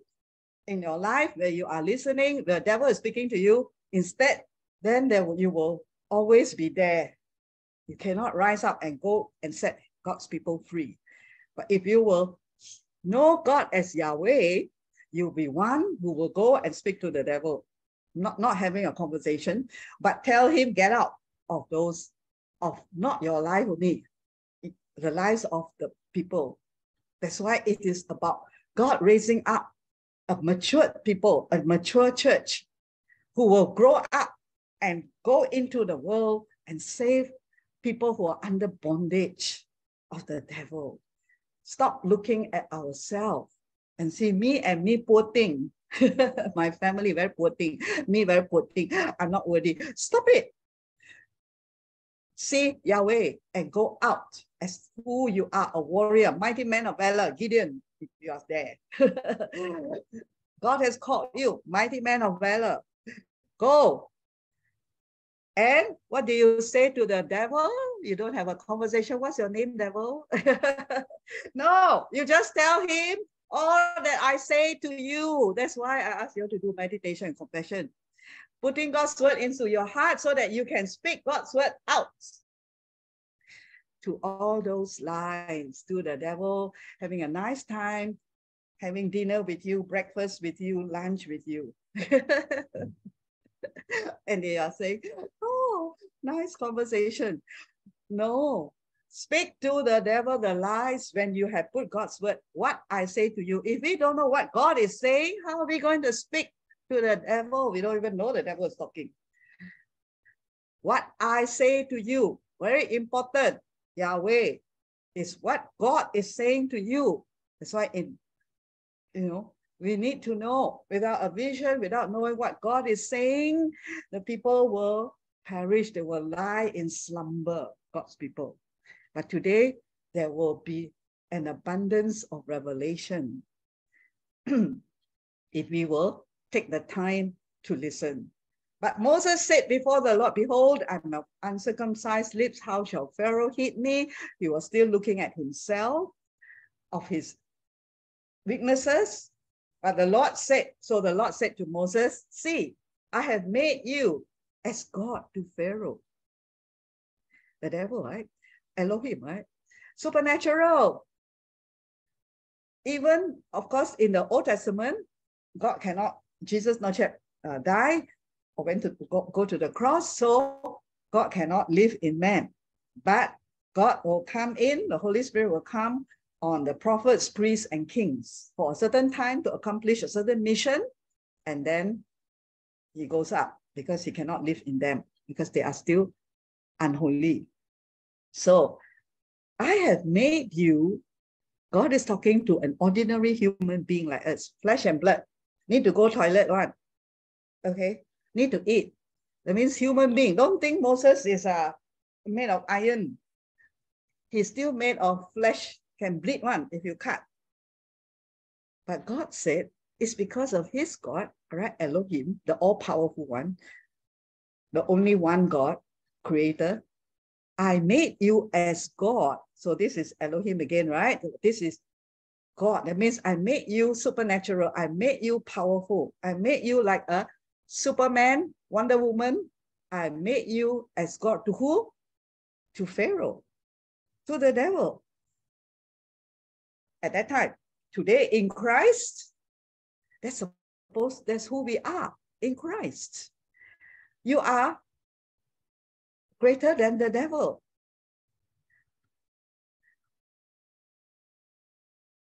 in your life where you are listening, the devil is speaking to you, instead, then there you will always be there. You cannot rise up and go and set God's people free. But if you will know God as Yahweh, you'll be one who will go and speak to the devil, not, not having a conversation, but tell him, get out of those, of not your life only, the lives of the people. That's why it is about God raising up a mature people, a mature church who will grow up and go into the world and save people who are under bondage of the devil. Stop looking at ourselves and see me and me poor thing. My family very poor thing. Me very poor thing. I'm not worthy. Stop it. See Yahweh and go out as who you are, a warrior, mighty man of valor, Gideon, if you are there. God has called you, mighty man of valor. Go and what do you say to the devil? You don't have a conversation. What's your name, devil? no, you just tell him all that I say to you. That's why I ask you to do meditation and confession. Putting God's word into your heart so that you can speak God's word out to all those lies, to the devil, having a nice time, having dinner with you, breakfast with you, lunch with you. and they are saying, oh, nice conversation. No, speak to the devil the lies when you have put God's word. What I say to you, if we don't know what God is saying, how are we going to speak to the devil? We don't even know the devil is talking. What I say to you, very important, Yahweh, is what God is saying to you. That's why in, you know, we need to know without a vision, without knowing what God is saying, the people will perish, they will lie in slumber, God's people. But today, there will be an abundance of revelation if we will take the time to listen. But Moses said before the Lord, Behold, I'm of uncircumcised lips. How shall Pharaoh hit me? He was still looking at himself, of his weaknesses, but the Lord said, so the Lord said to Moses, see, I have made you as God to Pharaoh. The devil, right? Elohim, right? Supernatural. Even, of course, in the Old Testament, God cannot, Jesus not yet uh, die or went to go, go to the cross, so God cannot live in man. But God will come in, the Holy Spirit will come on the prophets, priests, and kings for a certain time to accomplish a certain mission, and then he goes up because he cannot live in them because they are still unholy. So I have made you, God is talking to an ordinary human being like us, flesh and blood. Need to go toilet one. Okay, need to eat. That means human being. Don't think Moses is uh, made of iron. He's still made of flesh can bleed one if you cut. But God said it's because of his God, right? Elohim, the all-powerful one, the only one God, creator. I made you as God. So this is Elohim again, right? This is God. That means I made you supernatural. I made you powerful. I made you like a Superman, Wonder Woman. I made you as God to who? To Pharaoh, to the devil at that time. Today in Christ, that's supposed that's who we are in Christ. You are greater than the devil.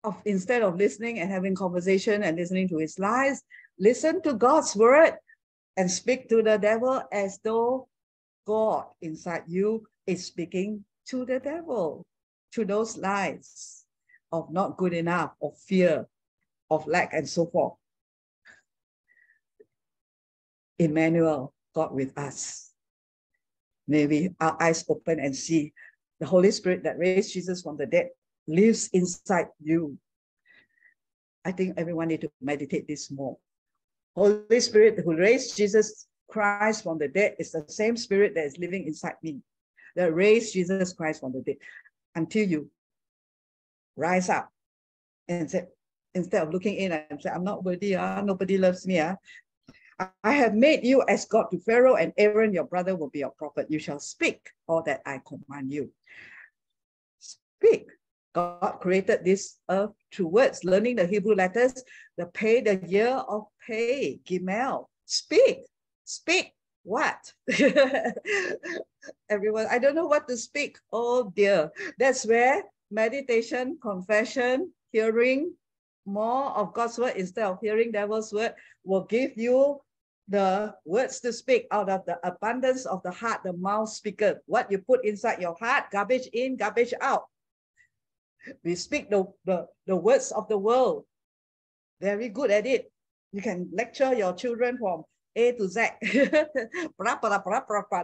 Of instead of listening and having conversation and listening to his lies, listen to God's word and speak to the devil as though God inside you is speaking to the devil, to those lies of not good enough, of fear, of lack, and so forth. Emmanuel, God with us. May we our eyes open and see the Holy Spirit that raised Jesus from the dead lives inside you. I think everyone need to meditate this more. Holy Spirit who raised Jesus Christ from the dead is the same spirit that is living inside me, that raised Jesus Christ from the dead. Until you rise up and say, instead of looking in and say, I'm not worthy, uh, nobody loves me. Uh, I have made you as God to Pharaoh, and Aaron, your brother, will be your prophet. You shall speak all that I command you. Speak. God created this earth through words, learning the Hebrew letters, the pay, the year of pay, Gimel. Speak, speak what? Everyone, I don't know what to speak. Oh dear. That's where meditation, confession, hearing more of God's word instead of hearing devil's word will give you the words to speak out of the abundance of the heart, the mouth speaker. What you put inside your heart, garbage in, garbage out. We speak the, the, the words of the world. Very good at it. You can lecture your children from A to Z.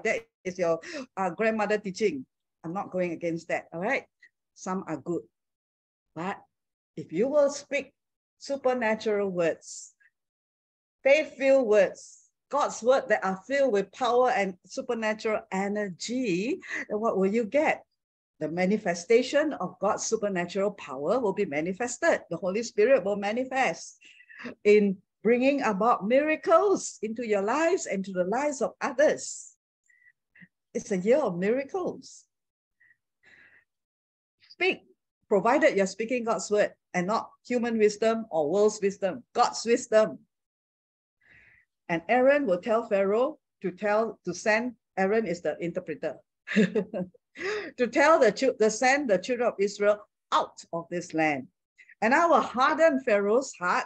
that is your uh, grandmother teaching. I'm not going against that, all right? Some are good. But if you will speak supernatural words, faith-filled words, God's word that are filled with power and supernatural energy, then what will you get? The manifestation of God's supernatural power will be manifested. The Holy Spirit will manifest in bringing about miracles into your lives and to the lives of others. It's a year of miracles. Speak, provided you're speaking God's word and not human wisdom or world's wisdom, God's wisdom. And Aaron will tell Pharaoh to tell to send Aaron is the interpreter to tell the to send the children of Israel out of this land. And I will harden Pharaoh's heart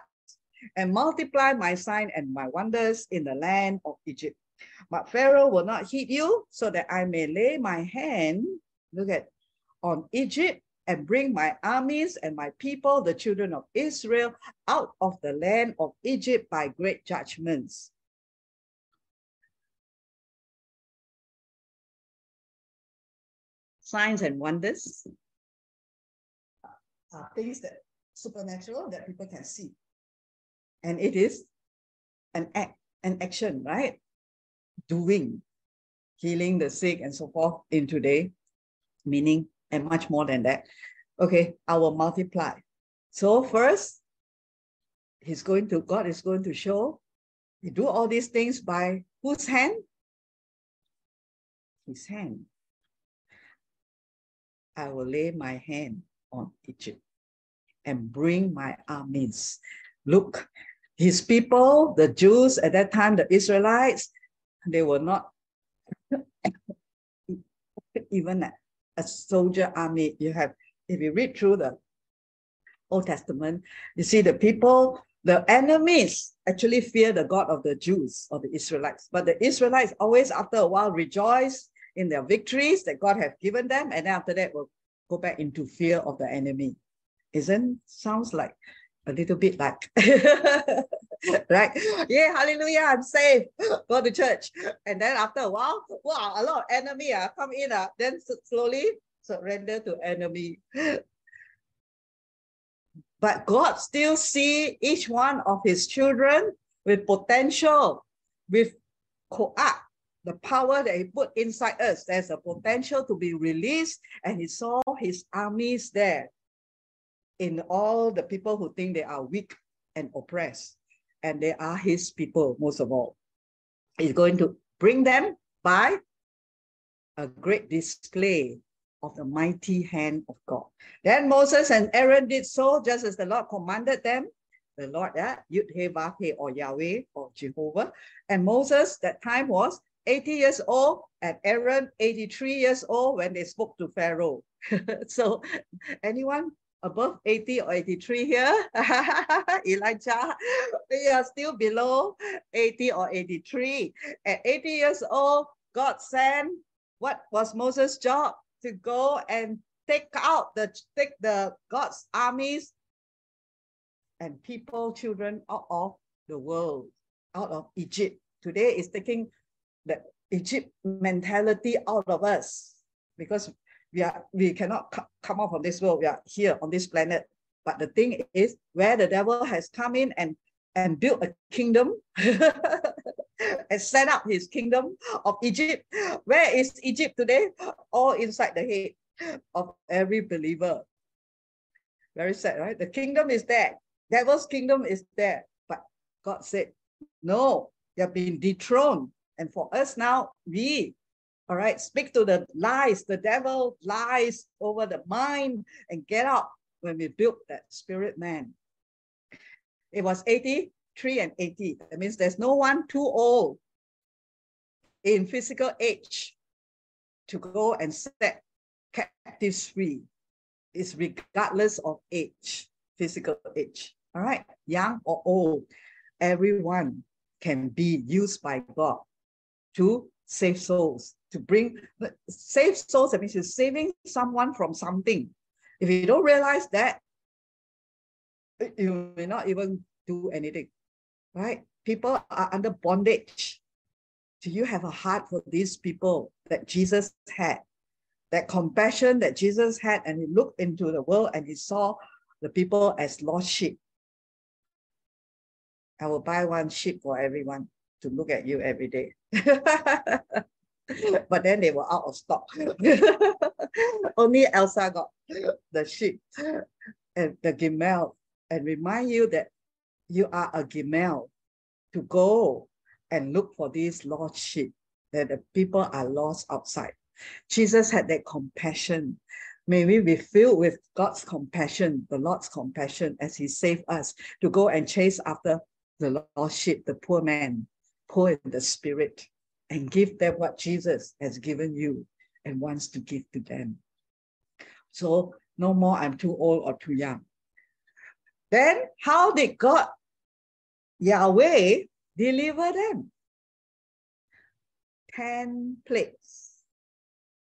and multiply my sign and my wonders in the land of Egypt. But Pharaoh will not heed you, so that I may lay my hand, look at, on Egypt and bring my armies and my people, the children of Israel, out of the land of Egypt by great judgments. Signs and wonders are things that supernatural that people can see. And it is an act, an action, right? Doing, healing the sick and so forth in today, meaning and much more than that. Okay, I will multiply. So first, he's going to, God is going to show, he do all these things by whose hand? His hand. I will lay my hand on Egypt and bring my armies. Look, his people, the Jews at that time, the Israelites, they were not even a soldier army. You have, if you read through the Old Testament, you see the people, the enemies actually fear the God of the Jews or the Israelites. But the Israelites always, after a while, rejoice in their victories that God has given them. And then after that, will go back into fear of the enemy. Isn't sounds like a little bit like right? Yeah hallelujah i'm safe. Go to church. And then after a while wow a lot of enemy uh, come in uh, then slowly surrender to enemy. But god still see each one of his children with potential with koach the power that he put inside us. There's a potential to be released and he saw his armies there in all the people who think they are weak and oppressed. And they are his people, most of all. He's going to bring them by a great display of the mighty hand of God. Then Moses and Aaron did so just as the Lord commanded them. The Lord, yeah, Yud He or Yahweh or Jehovah. And Moses, that time was 80 years old and Aaron 83 years old when they spoke to Pharaoh. so anyone above 80 or 83 here. Elijah, you are still below 80 or 83. At 80 years old, God sent what was Moses' job? To go and take out the take the God's armies and people, children out of the world, out of Egypt. Today is taking the Egypt mentality out of us because we are we cannot come out from this world. We are here on this planet. But the thing is, where the devil has come in and and built a kingdom and set up his kingdom of Egypt. Where is Egypt today? All inside the head of every believer. Very sad, right? The kingdom is there. Devil's kingdom is there. But God said, no, they have been dethroned. And for us now, we all right, speak to the lies, the devil lies over the mind and get out when we built that spirit man. It was 83 and 80. That means there's no one too old in physical age to go and set captives free. It's regardless of age, physical age. All right, young or old, everyone can be used by God to save souls, to bring save souls. That means you're saving someone from something. If you don't realize that, you may not even do anything, right? People are under bondage. Do you have a heart for these people that Jesus had? That compassion that Jesus had, and he looked into the world and he saw the people as lost sheep. I will buy one sheep for everyone to look at you every day. but then they were out of stock. Only Elsa got the sheep and the gimel and remind you that you are a gimel to go and look for these lost sheep that the people are lost outside. Jesus had that compassion. May we be filled with God's compassion, the Lord's compassion as he saved us to go and chase after the lost sheep, the poor man, poor in the spirit and give them what Jesus has given you and wants to give to them. So no more I'm too old or too young. Then how did God, Yahweh, deliver them? 10 plagues,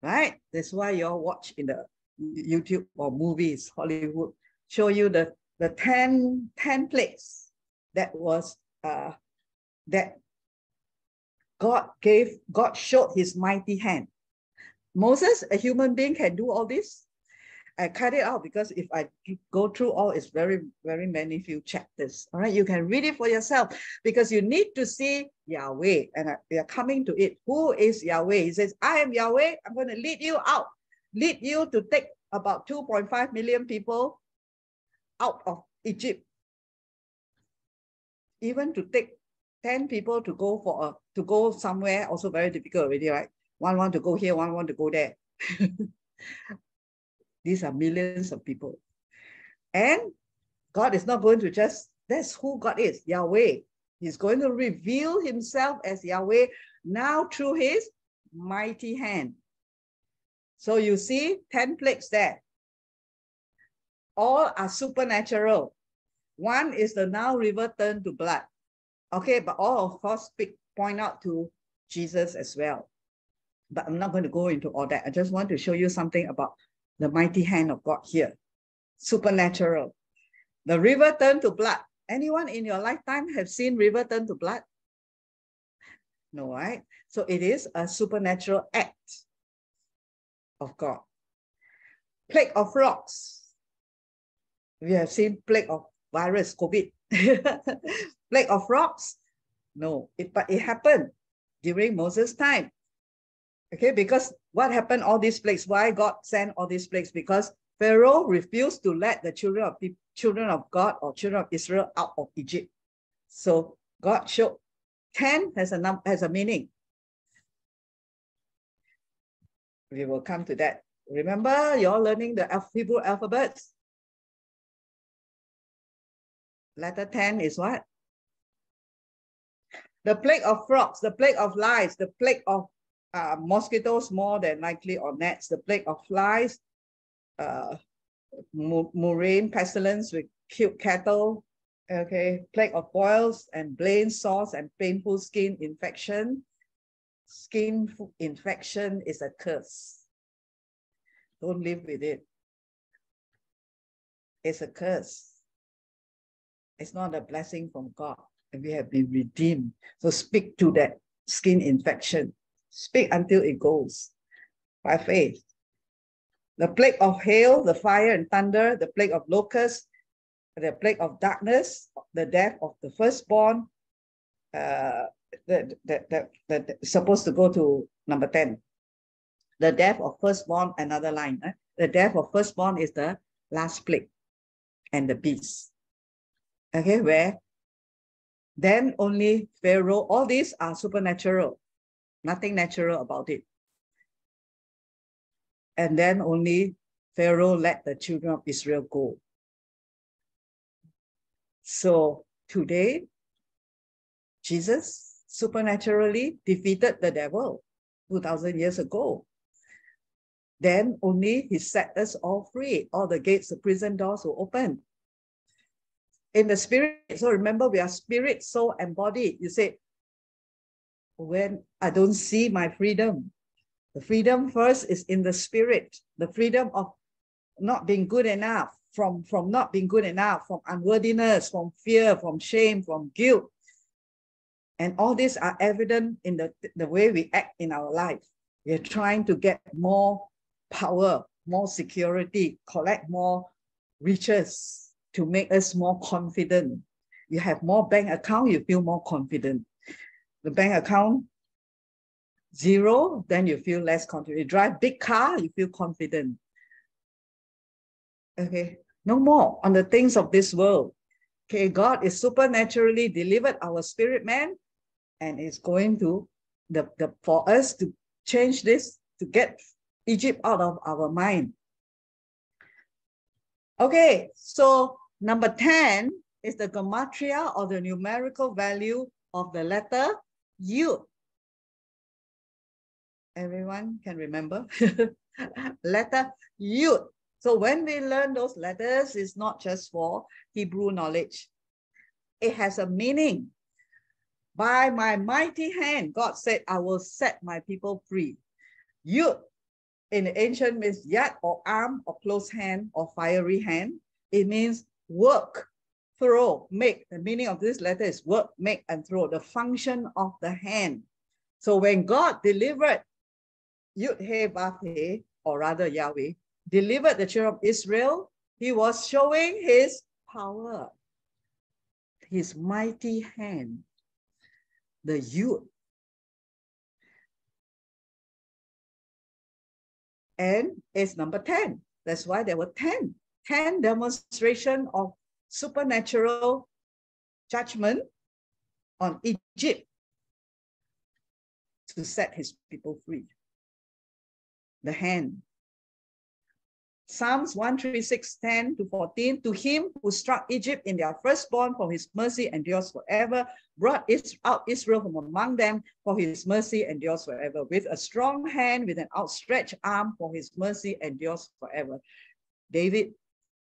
right? That's why you all watch in the YouTube or movies, Hollywood, show you the, the 10, 10 plagues that was, uh, that God gave, God showed his mighty hand. Moses, a human being, can do all this. I cut it out because if I go through all, it's very, very many few chapters. All right, you can read it for yourself because you need to see Yahweh. And uh, we are coming to it. Who is Yahweh? He says, I am Yahweh. I'm going to lead you out, lead you to take about 2.5 million people out of Egypt. Even to take 10 people to go for a to go somewhere also very difficult already, right? One want to go here, one want to go there. These are millions of people. And God is not going to just, that's who God is, Yahweh. He's going to reveal himself as Yahweh now through his mighty hand. So you see 10 plagues there. All are supernatural. One is the Nile River turned to blood. Okay, but all of course speak, point out to Jesus as well. But I'm not going to go into all that. I just want to show you something about the mighty hand of God here. Supernatural. The river turned to blood. Anyone in your lifetime have seen river turn to blood? No, right? So it is a supernatural act of God. Plague of rocks. We have seen plague of virus, COVID. plague of rocks? No, it, but it happened during Moses' time. Okay, because what happened, all these plagues, why God sent all these plagues? Because Pharaoh refused to let the children of children of God or children of Israel out of Egypt. So God showed 10 has a num has a meaning. We will come to that. Remember, you're learning the Hebrew alphabets. Letter 10 is what? The plague of frogs, the plague of lice, the plague of uh, mosquitoes more than likely or gnats, the plague of flies, uh, murrain pestilence with killed cattle, okay, plague of boils and blain sores and painful skin infection. Skin infection is a curse. Don't live with it. It's a curse. It's not a blessing from God. We have been redeemed. So speak to that skin infection. Speak until it goes by faith. The plague of hail, the fire and thunder, the plague of locusts, the plague of darkness, the death of the firstborn, uh, that, that, that, that supposed to go to number 10. The death of firstborn, another line. Eh? The death of firstborn is the last plague and the beast. Okay, where then only Pharaoh, all these are supernatural, nothing natural about it. And then only Pharaoh let the children of Israel go. So today, Jesus supernaturally defeated the devil 2000 years ago. Then only he set us all free. All the gates, the prison doors were open. In the spirit, so remember we are spirit, soul, and body. You say, when I don't see my freedom, the freedom first is in the spirit, the freedom of not being good enough, from, from not being good enough, from unworthiness, from fear, from shame, from guilt. And all these are evident in the, the way we act in our life. We are trying to get more power, more security, collect more riches to make us more confident. You have more bank account, you feel more confident. The bank account zero, then you feel less confident. You drive big car, you feel confident. Okay, no more on the things of this world. Okay, God is supernaturally delivered our spirit man and is going to the, the for us to change this to get Egypt out of our mind. Okay, so number 10 is the gematria or the numerical value of the letter Yud. Everyone can remember? letter Yud. So when we learn those letters, it's not just for Hebrew knowledge. It has a meaning. By my mighty hand, God said, I will set my people free. Yud in the ancient means yad or arm or close hand or fiery hand. It means work, throw, make. The meaning of this letter is work, make, and throw, the function of the hand. So when God delivered Yud He Vav He, or rather Yahweh, delivered the children of Israel, he was showing his power, his mighty hand, the Yud and it's number 10. That's why there were 10, 10 demonstration of supernatural judgment on Egypt to set his people free. The hand. Psalms 136, 10 to 14, to him who struck Egypt in their firstborn for his mercy endures forever, brought out Israel from among them, for his mercy endures forever. With a strong hand, with an outstretched arm, for his mercy endures forever. David,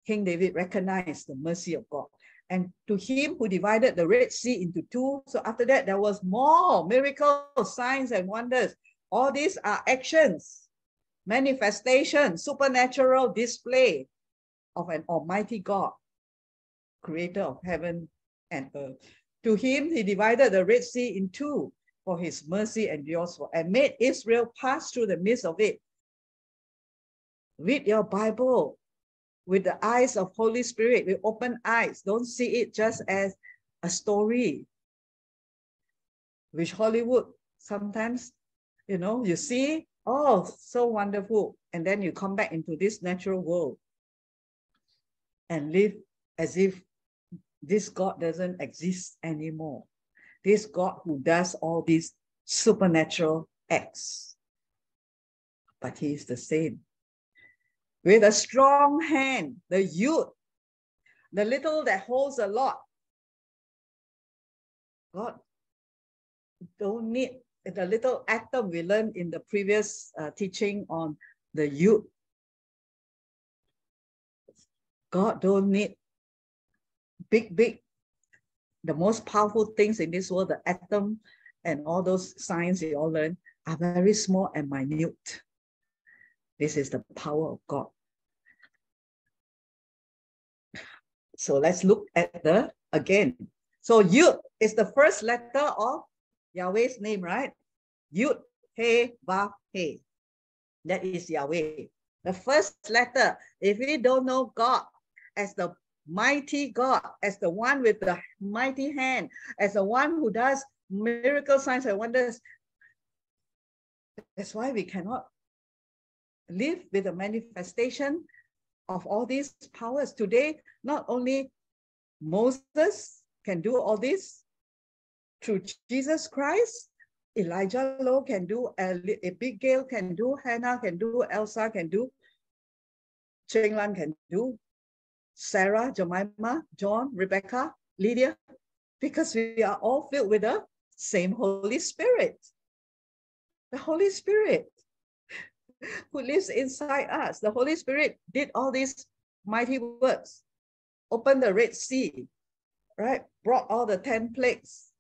King David recognized the mercy of God. And to him who divided the Red Sea into two. So after that, there was more miracles, signs, and wonders. All these are actions, manifestation, supernatural display of an almighty God, creator of heaven and earth. To him, he divided the Red Sea in two for his mercy endures for, and made Israel pass through the midst of it. Read your Bible with the eyes of Holy Spirit, with open eyes. Don't see it just as a story. Which Hollywood sometimes, you know, you see, oh, so wonderful. And then you come back into this natural world and live as if this God doesn't exist anymore. This God who does all these supernatural acts. But he is the same. With a strong hand, the Yud, the little that holds a lot. God don't need the little atom we learned in the previous uh, teaching on the Yud God don't need big, big, the most powerful things in this world, the atom and all those science you all learn are very small and minute. This is the power of God. So let's look at the again. So Yud is the first letter of Yahweh's name, right? Yud, He, Vav, He. That is Yahweh. The first letter, if we don't know God as the mighty God, as the one with the mighty hand, as the one who does miracle signs and wonders, that's why we cannot live with the manifestation of all these powers. Today, not only Moses can do all this through Jesus Christ, Elijah Low can do, Abigail can do, Hannah can do, Elsa can do, Cheng Lan can do, Sarah, Jemima, John, Rebecca, Lydia, because we are all filled with the same Holy Spirit. The Holy Spirit who lives inside us. The Holy Spirit did all these mighty works, opened the Red Sea, right? Brought all the 10 plagues.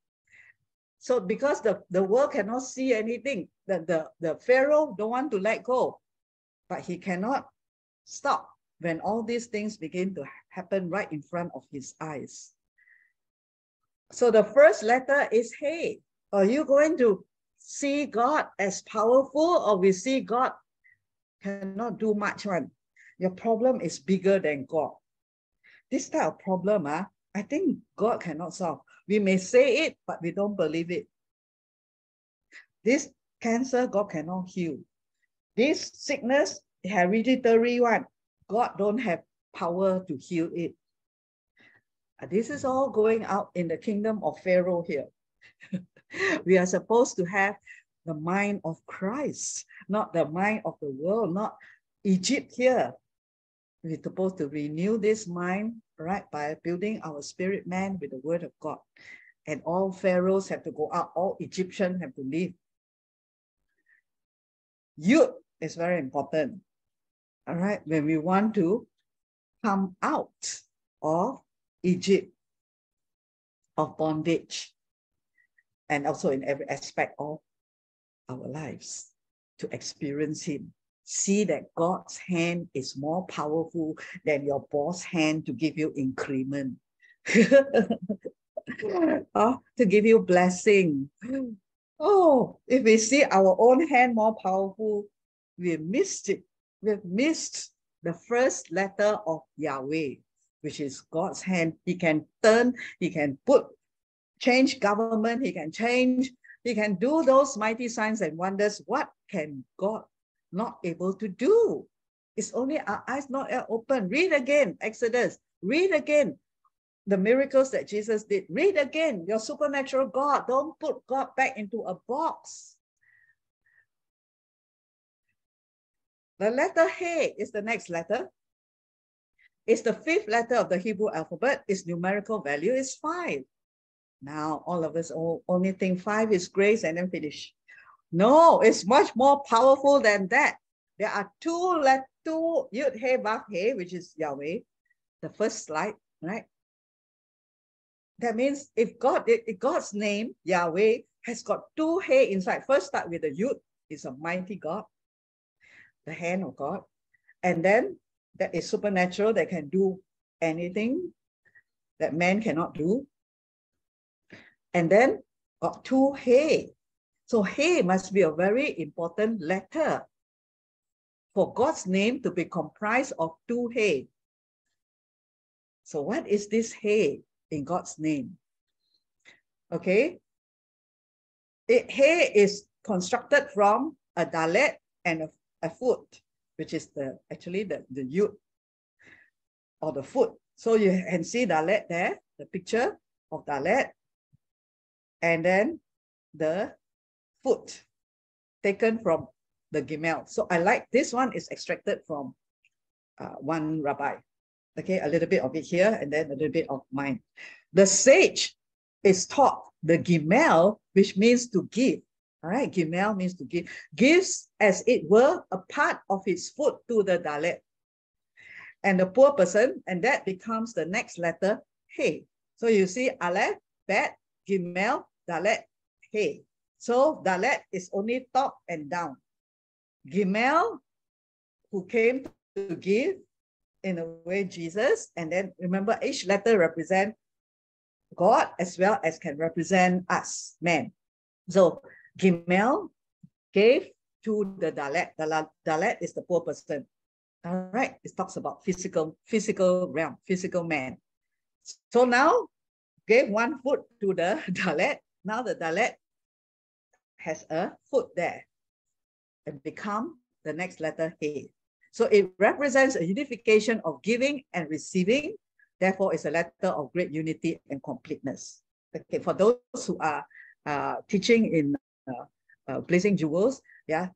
So because the, the world cannot see anything, the, the, the Pharaoh don't want to let go, but he cannot stop when all these things begin to happen right in front of his eyes. So the first letter is hey. Are you going to see God as powerful or we see God cannot do much one? Your problem is bigger than God. This type of problem, uh, I think God cannot solve. We may say it, but we don't believe it. This cancer, God cannot heal. This sickness, hereditary one, God don't have power to heal it. This is all going out in the kingdom of Pharaoh here. we are supposed to have the mind of Christ, not the mind of the world, not Egypt here. We're supposed to renew this mind, right, by building our spirit man with the word of God. And all pharaohs have to go out, all Egyptians have to leave. Yud is very important all right, when we want to come out of Egypt, of bondage, and also in every aspect of our lives to experience Him. See that God's hand is more powerful than your boss' hand to give you increment, oh, to give you blessing. Oh, if we see our own hand more powerful, we missed it we've missed the first letter of Yahweh, which is God's hand. He can turn, he can put, change government, he can change, he can do those mighty signs and wonders. What can God not able to do? It's only our eyes not open. Read again, Exodus. Read again the miracles that Jesus did. Read again your supernatural God. Don't put God back into a box. The letter He is the next letter. It's the fifth letter of the Hebrew alphabet. Its numerical value is five. Now, all of us only think five is grace and then finish. No, it's much more powerful than that. There are two let two Yud He Vav He, which is Yahweh, the first slide, right? That means if God, if God's name, Yahweh, has got two He inside. First start with the Yud, is a mighty God the hand of God. And then that is supernatural that can do anything that man cannot do. And then got two He. So He must be a very important letter for God's name to be comprised of two He. So what is this He in God's name? Okay. It, he is constructed from a dalet and a a foot, which is the actually the, the yud or the foot. So you can see Dalet there, the picture of Dalet, and then the foot taken from the Gimel. So I like this one is extracted from uh, one rabbi. Okay, a little bit of it here and then a little bit of mine. The sage is taught the Gimel, which means to give. All right, Gimel means to give. Gives, as it were, a part of his foot to the Dalet. and the poor person, and that becomes the next letter, hey. So you see Aleph, Bet, Gimel, Dalet, hey. So Dalet is only top and down. Gimel, who came to give, in a way, Jesus. And then remember, each letter represent God as well as can represent us, man. So Gimel gave to the Dalet. The Dalet is the poor person. All right, it talks about physical, physical realm, physical man. So now gave one foot to the Dalet. Now the Dalet has a foot there and become the next letter He. So it represents a unification of giving and receiving. Therefore, it's a letter of great unity and completeness. Okay, for those who are uh, teaching in uh, uh, Blazing Jewels, yeah,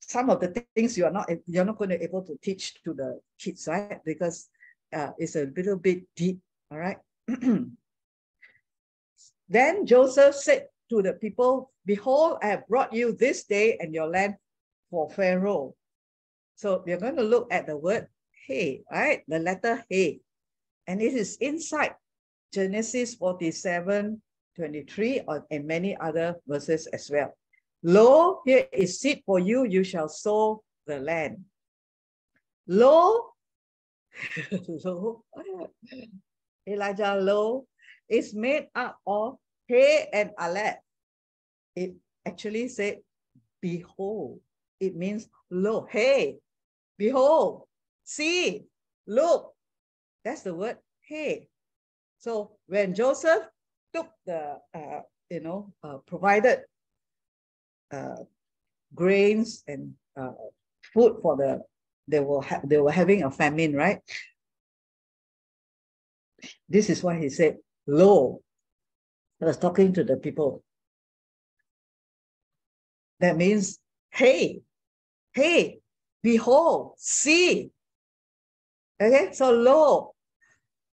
some of the things you are not you're not going to be able to teach to the kids, right? Because uh, it's a little bit deep. All right. then Joseph said to the people, Behold, I have brought you this day and your land for Pharaoh. So we're going to look at the word hey, right? The letter hey. And it is inside Genesis 47, 23, or, and many other verses as well. Lo, here is seed for you, you shall sow the land. Lo, lo, Elijah Lo is made up of Hey and Aleph. It actually said, behold. It means lo, hey, behold, see, look. That's the word hey. So when Joseph took the, uh, you know, uh, provided uh, grains and uh, food for the they were they were having a famine, right? This is why he said, "Lo." He was talking to the people. That means, hey, hey, behold, see. Okay, so lo,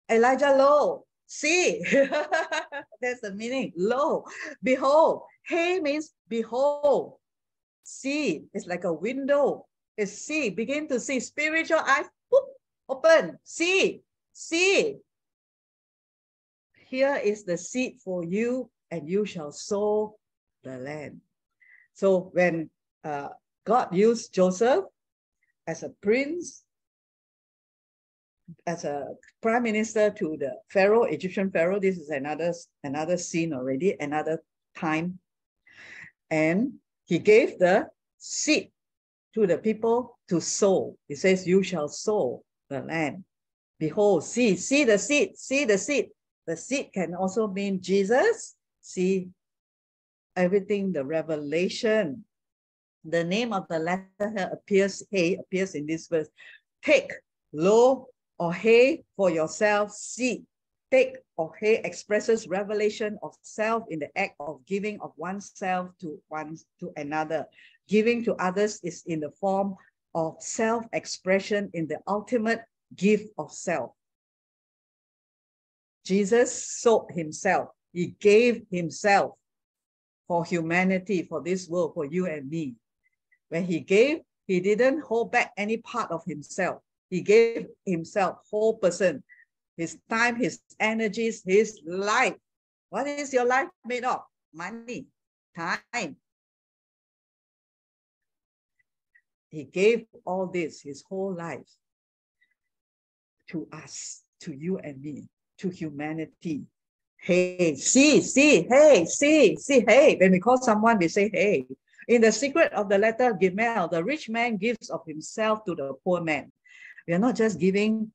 Elijah lo, see. That's the meaning. Lo, behold. Hey means behold. See, it's like a window. It's see, begin to see. Spiritual eyes, whoop, open, see, see. Here is the seed for you, and you shall sow the land. So when uh, God used Joseph as a prince, as a prime minister to the Pharaoh, Egyptian Pharaoh. This is another, another scene already, another time. And he gave the seed to the people to sow. He says, you shall sow the land. Behold, see, see the seed, see the seed. The seed can also mean Jesus. See everything, the revelation. The name of the letter appears, hey, appears in this verse. Take, lo, or hey for yourself, seek. Take or hey expresses revelation of self in the act of giving of oneself to one to another. Giving to others is in the form of self-expression in the ultimate gift of self. Jesus sold himself. He gave himself for humanity, for this world, for you and me. When he gave, he didn't hold back any part of himself. He gave himself whole person, his time, his energies, his life. What is your life made of? Money, time. He gave all this, his whole life, to us, to you and me, to humanity. Hey, see, see, hey, see, see, hey. When we call someone, we say, hey. In the secret of the letter Gimel, the rich man gives of himself to the poor man. We are not just giving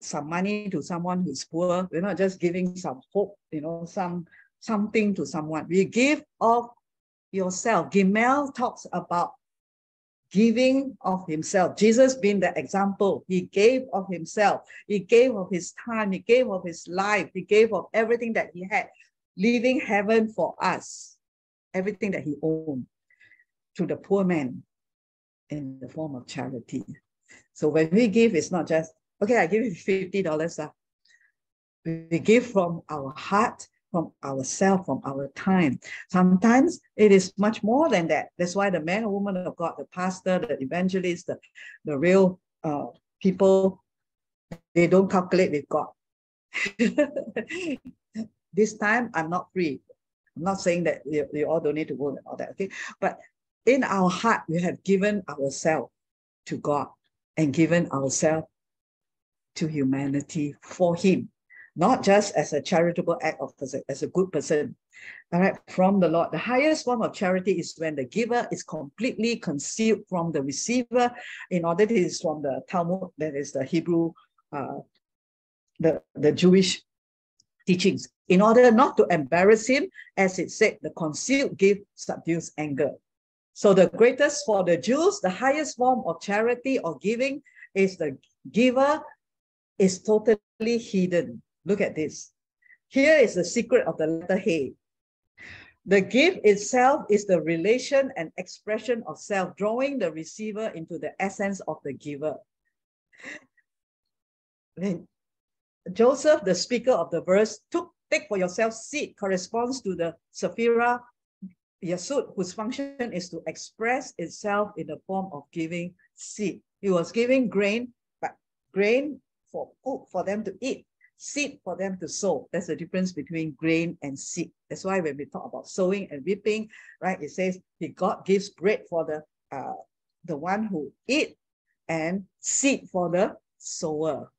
some money to someone who's poor. We're not just giving some hope, you know, some something to someone. We give of yourself. Gimel talks about giving of himself. Jesus being the example. He gave of himself. He gave of his time. He gave of his life. He gave of everything that he had, leaving heaven for us, everything that he owned to the poor man in the form of charity. So when we give, it's not just, okay, I give you $50. Uh. We give from our heart, from ourselves, from our time. Sometimes it is much more than that. That's why the man or woman of God, the pastor, the evangelist, the, the real uh, people, they don't calculate with God. this time I'm not free. I'm not saying that you, you all don't need to go and all that, okay? But in our heart, we have given ourselves to God and given ourselves to humanity for Him, not just as a charitable act of as a, as a good person. All right, from the Lord. The highest form of charity is when the giver is completely concealed from the receiver. In order, this is from the Talmud, that is the Hebrew, uh, the, the Jewish teachings. In order not to embarrass him, as it said, the concealed gift subdues anger. So the greatest for the Jews, the highest form of charity or giving is the giver is totally hidden. Look at this. Here is the secret of the letter Hey. The gift itself is the relation and expression of self, drawing the receiver into the essence of the giver. When Joseph, the speaker of the verse, took take for yourself seed corresponds to the Sephirah Yesod, whose function is to express itself in the form of giving seed. He was giving grain, but grain for food for them to eat, seed for them to sow. That's the difference between grain and seed. That's why when we talk about sowing and reaping, right, it says he God gives bread for the uh, the one who eat and seed for the sower.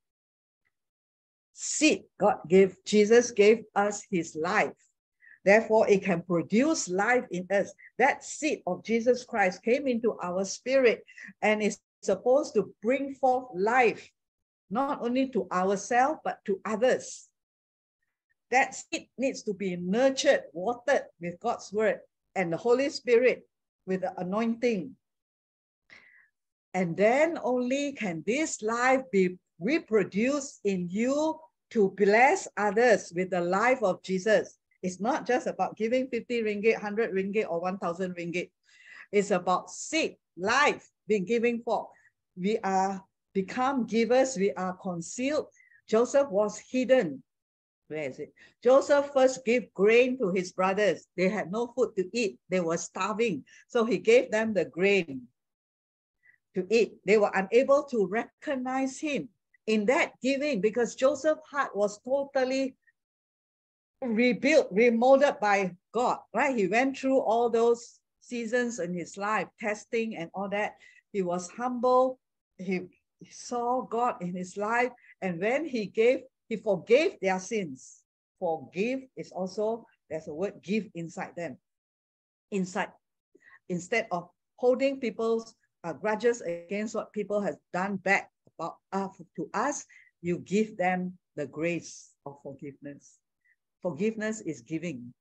Seed God gave, Jesus gave us his life Therefore, it can produce life in us. That seed of Jesus Christ came into our spirit and is supposed to bring forth life, not only to ourselves, but to others. That seed needs to be nurtured, watered with God's word and the Holy Spirit with the anointing. And then only can this life be reproduced in you to bless others with the life of Jesus. It's not just about giving 50 ringgit, 100 ringgit, or 1,000 ringgit. It's about seed, life being given for. We are become givers, we are concealed. Joseph was hidden. Where is it? Joseph first gave grain to his brothers. They had no food to eat. They were starving. So he gave them the grain to eat. They were unable to recognize him in that giving because Joseph's heart was totally rebuilt, remolded by God, right? He went through all those seasons in his life, testing and all that. He was humble. He saw God in his life. And when he gave, he forgave their sins. Forgive is also, there's a word give inside them. Inside. Instead of holding people's uh, grudges against what people have done back about uh, to us, you give them the grace of forgiveness. Forgiveness is giving.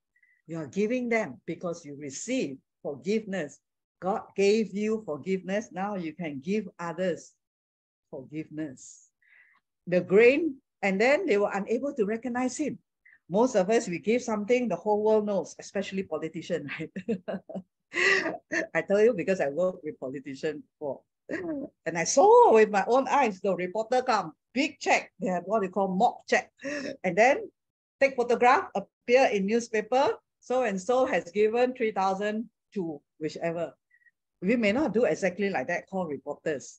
You are giving them because you receive forgiveness. God gave you forgiveness. Now you can give others forgiveness. The grain, and then they were unable to recognize him. Most of us, we give something the whole world knows, especially politicians, right? I tell you because I work with politicians before. And I saw with my own eyes, the reporter come, big check, they have what they call mock check. And then take photograph, appear in newspaper, so and so has given 3,000 to whichever. We may not do exactly like that, call reporters.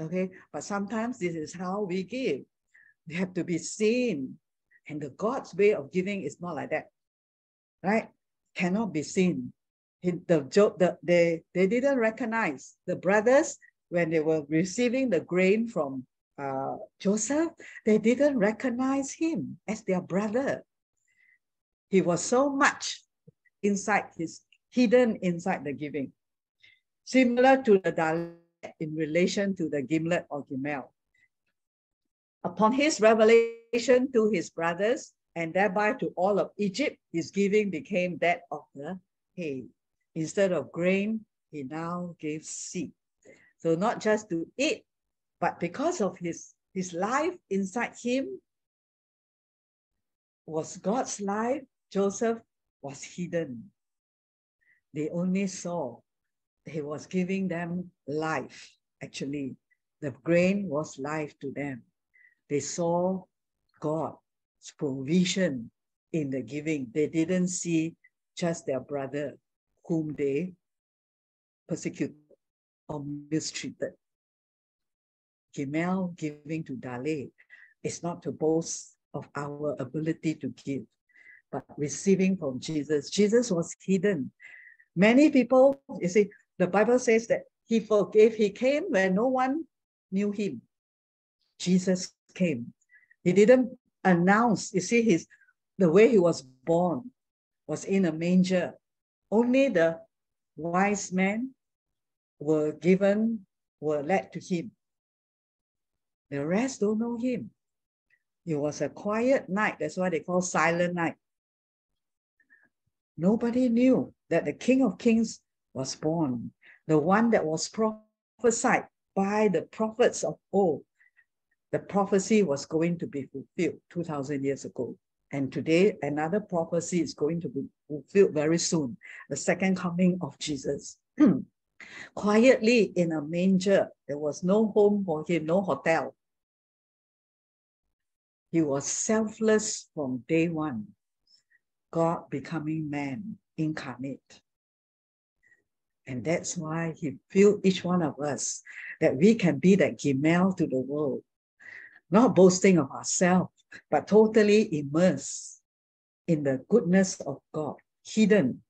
Okay, but sometimes this is how we give. They have to be seen. And the God's way of giving is not like that. Right? Cannot be seen. The, the, they, they didn't recognize the brothers when they were receiving the grain from uh, Joseph, they didn't recognize him as their brother. He was so much inside his, hidden inside the giving. Similar to the Dalet in relation to the gimlet or gimel. Upon his revelation to his brothers and thereby to all of Egypt, his giving became that of the hay. Instead of grain, he now gave seed. So not just to eat, but because of his, his life inside him was God's life, Joseph was hidden. They only saw he was giving them life. Actually, the grain was life to them. They saw God's provision in the giving. They didn't see just their brother whom they persecuted or mistreated Gimel giving to Dale is not to boast of our ability to give, but receiving from Jesus. Jesus was hidden. Many people, you see, the Bible says that he forgave, he came where no one knew him. Jesus came. He didn't announce, you see, his the way he was born was in a manger. Only the wise men were given, were led to him. The rest don't know him. It was a quiet night. That's why they call silent night. Nobody knew that the King of Kings was born, the one that was prophesied by the prophets of old. The prophecy was going to be fulfilled 2,000 years ago. And today, another prophecy is going to be fulfilled very soon the second coming of Jesus. Quietly in a manger, there was no home for him, no hotel. He was selfless from day one. God becoming man, incarnate. And that's why he filled each one of us that we can be that Gimel to the world, not boasting of ourselves, but totally immersed in the goodness of God, hidden,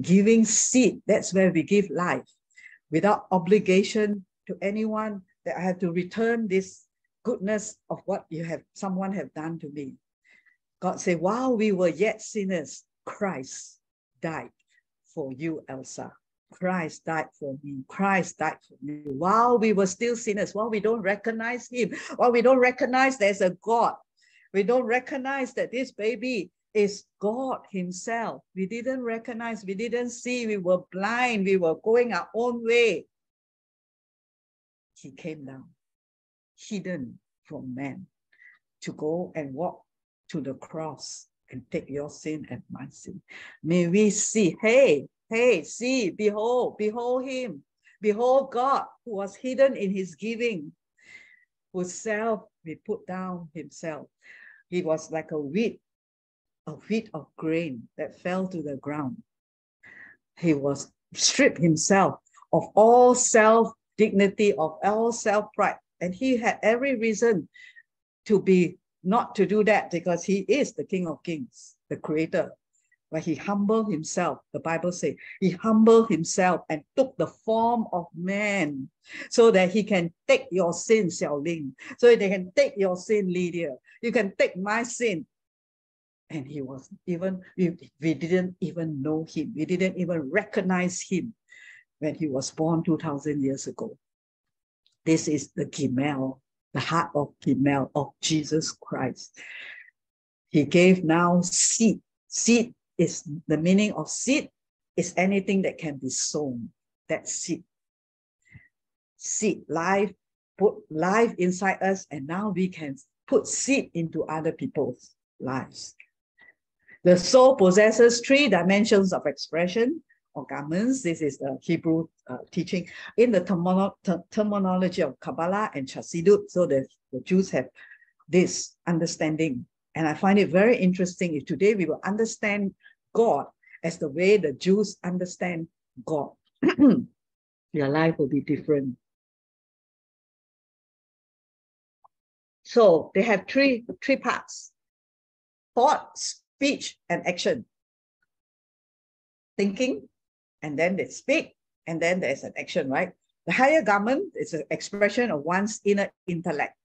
giving seed. That's where we give life without obligation to anyone that I have to return this goodness of what you have, someone have done to me. God said, while we were yet sinners, Christ died for you, Elsa. Christ died for me. Christ died for me. While we were still sinners, while we don't recognize him, while we don't recognize there's a God, we don't recognize that this baby is God himself. We didn't recognize, we didn't see, we were blind, we were going our own way. He came down hidden from man to go and walk to the cross and take your sin and my sin. May we see, hey, hey, see, behold, behold him, behold God who was hidden in his giving, whose self he put down himself. He was like a wheat, a wheat of grain that fell to the ground. He was stripped himself of all self dignity, of all self pride, and he had every reason to be not to do that because he is the King of Kings, the creator. But he humbled himself, the Bible says, he humbled himself and took the form of man so that he can take your sin, Xiao Ling, so they can take your sin, Lydia. You can take my sin. And he was even, we, we didn't even know him. We didn't even recognize him when he was born 2,000 years ago. This is the Gimel, the heart of Gimel of Jesus Christ. He gave now seed. Seed is the meaning of seed is anything that can be sown. That's seed. Seed, life, put life inside us, and now we can put seed into other people's lives. The soul possesses three dimensions of expression or garments. This is the Hebrew uh, teaching in the termino terminology of Kabbalah and Chassidut. So the, the Jews have this understanding. And I find it very interesting if today we will understand God as the way the Jews understand God. Your life will be different. So they have three, three parts. Thought, speech, and action. Thinking, and then they speak, and then there's an action, right? The higher garment is an expression of one's inner intellect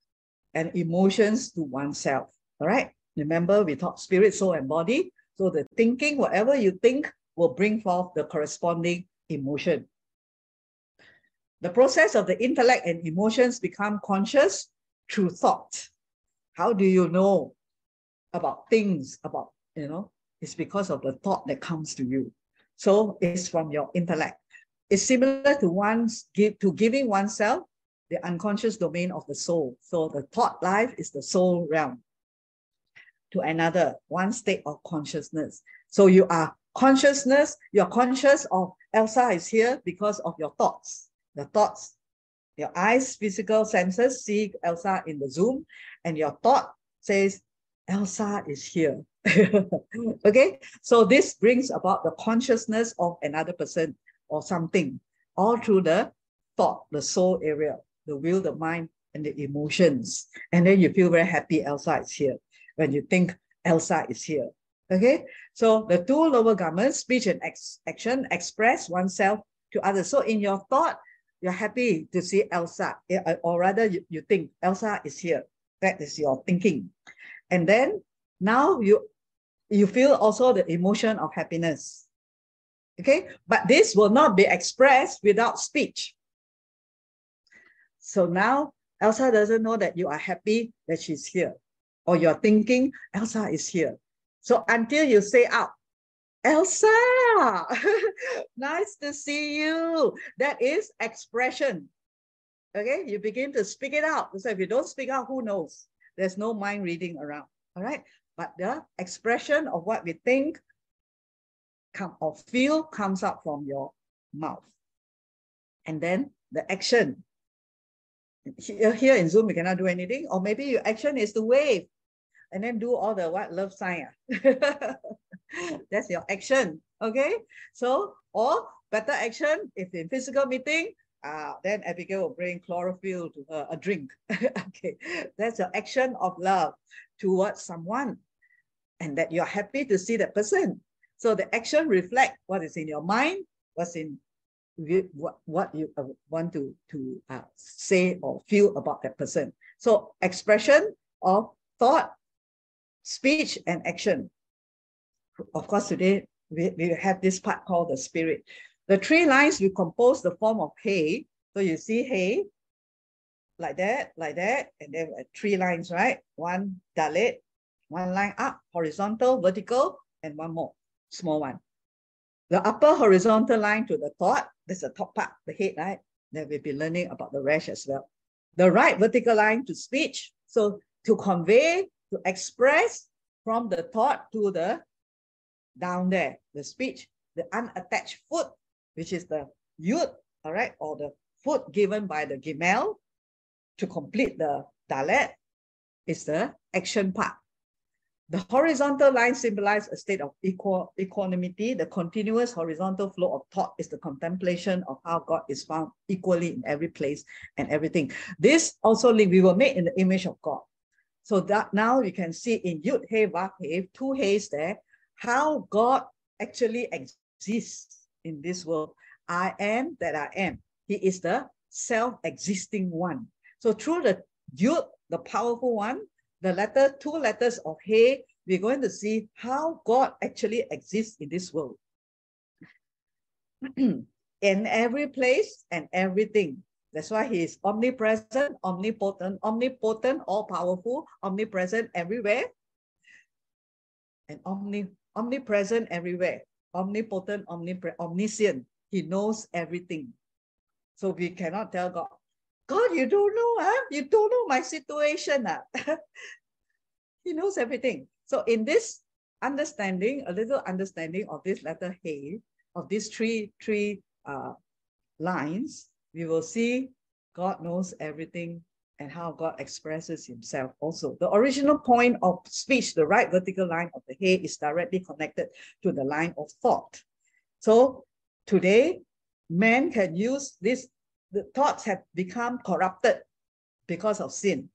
and emotions to oneself. All right. Remember, we talk spirit, soul, and body. So the thinking, whatever you think, will bring forth the corresponding emotion. The process of the intellect and emotions become conscious through thought. How do you know about things, about, you know, it's because of the thought that comes to you. So it's from your intellect. It's similar to one's give to giving oneself the unconscious domain of the soul. So the thought life is the soul realm to another, one state of consciousness. So you are consciousness, you're conscious of Elsa is here because of your thoughts. The thoughts, your eyes, physical senses see Elsa in the Zoom, and your thought says, Elsa is here. okay, so this brings about the consciousness of another person or something all through the thought, the soul area, the will, the mind, and the emotions. And then you feel very happy Elsa is here when you think Elsa is here. Okay, so the two lower garments, speech and ex action, express oneself to others. So in your thought, you're happy to see Elsa, eh, uh, or rather you, you think Elsa is here. That is your thinking. And then now you you feel also the emotion of happiness. Okay, but this will not be expressed without speech. So now Elsa doesn't know that you are happy that she's here, or you're thinking Elsa is here. So until you say out, Elsa, nice to see you. That is expression. Okay, you begin to speak it out. So if you don't speak out, who knows? There's no mind reading around. All right, but the expression of what we think come or feel comes out from your mouth. And then the action. Here, here in Zoom, you cannot do anything, or maybe your action is to wave and then do all the what love sign. Ah. That's your action. Okay. So, or better action, if in physical meeting, uh, then Abigail will bring chlorophyll to her, a drink. okay. That's your action of love towards someone. And that you're happy to see that person. So the action reflect what is in your mind, what's in what, what you uh, want to, to uh, say or feel about that person. So expression of thought, speech and action. Of course, today we, we have this part called the spirit. The three lines will compose the form of hay. So you see hey, like that, like that, and then uh, three lines, right? One dalet, one line up, horizontal, vertical, and one more, small one. The upper horizontal line to the thought, that's the top part, the head, right? Then we'll be learning about the rest as well. The right vertical line to speech. So to convey to express from the thought to the down there, the speech, the unattached foot, which is the yud, all right, or the foot given by the gimel to complete the dalet is the action part. The horizontal line symbolizes a state of equal equanimity. The continuous horizontal flow of thought is the contemplation of how God is found equally in every place and everything. This also link, we were made in the image of God. So that now you can see in Yud He Vav He, two He's there, how God actually exists in this world. I am that I am. He is the self-existing one. So through the Yud, the powerful one, the letter, two letters of He, we're going to see how God actually exists in this world. in every place and everything. That's why he is omnipresent, omnipotent, omnipotent, all powerful, omnipresent everywhere, and omni, omnipresent everywhere, omnipotent, omnipre, omniscient. He knows everything. So we cannot tell God, God, you don't know, huh? You don't know my situation. Huh? he knows everything. So in this understanding, a little understanding of this letter Hey, of these three, three uh, lines, we will see God knows everything and how God expresses himself also. The original point of speech, the right vertical line of the head is directly connected to the line of thought. So today, man can use this, the thoughts have become corrupted because of sin.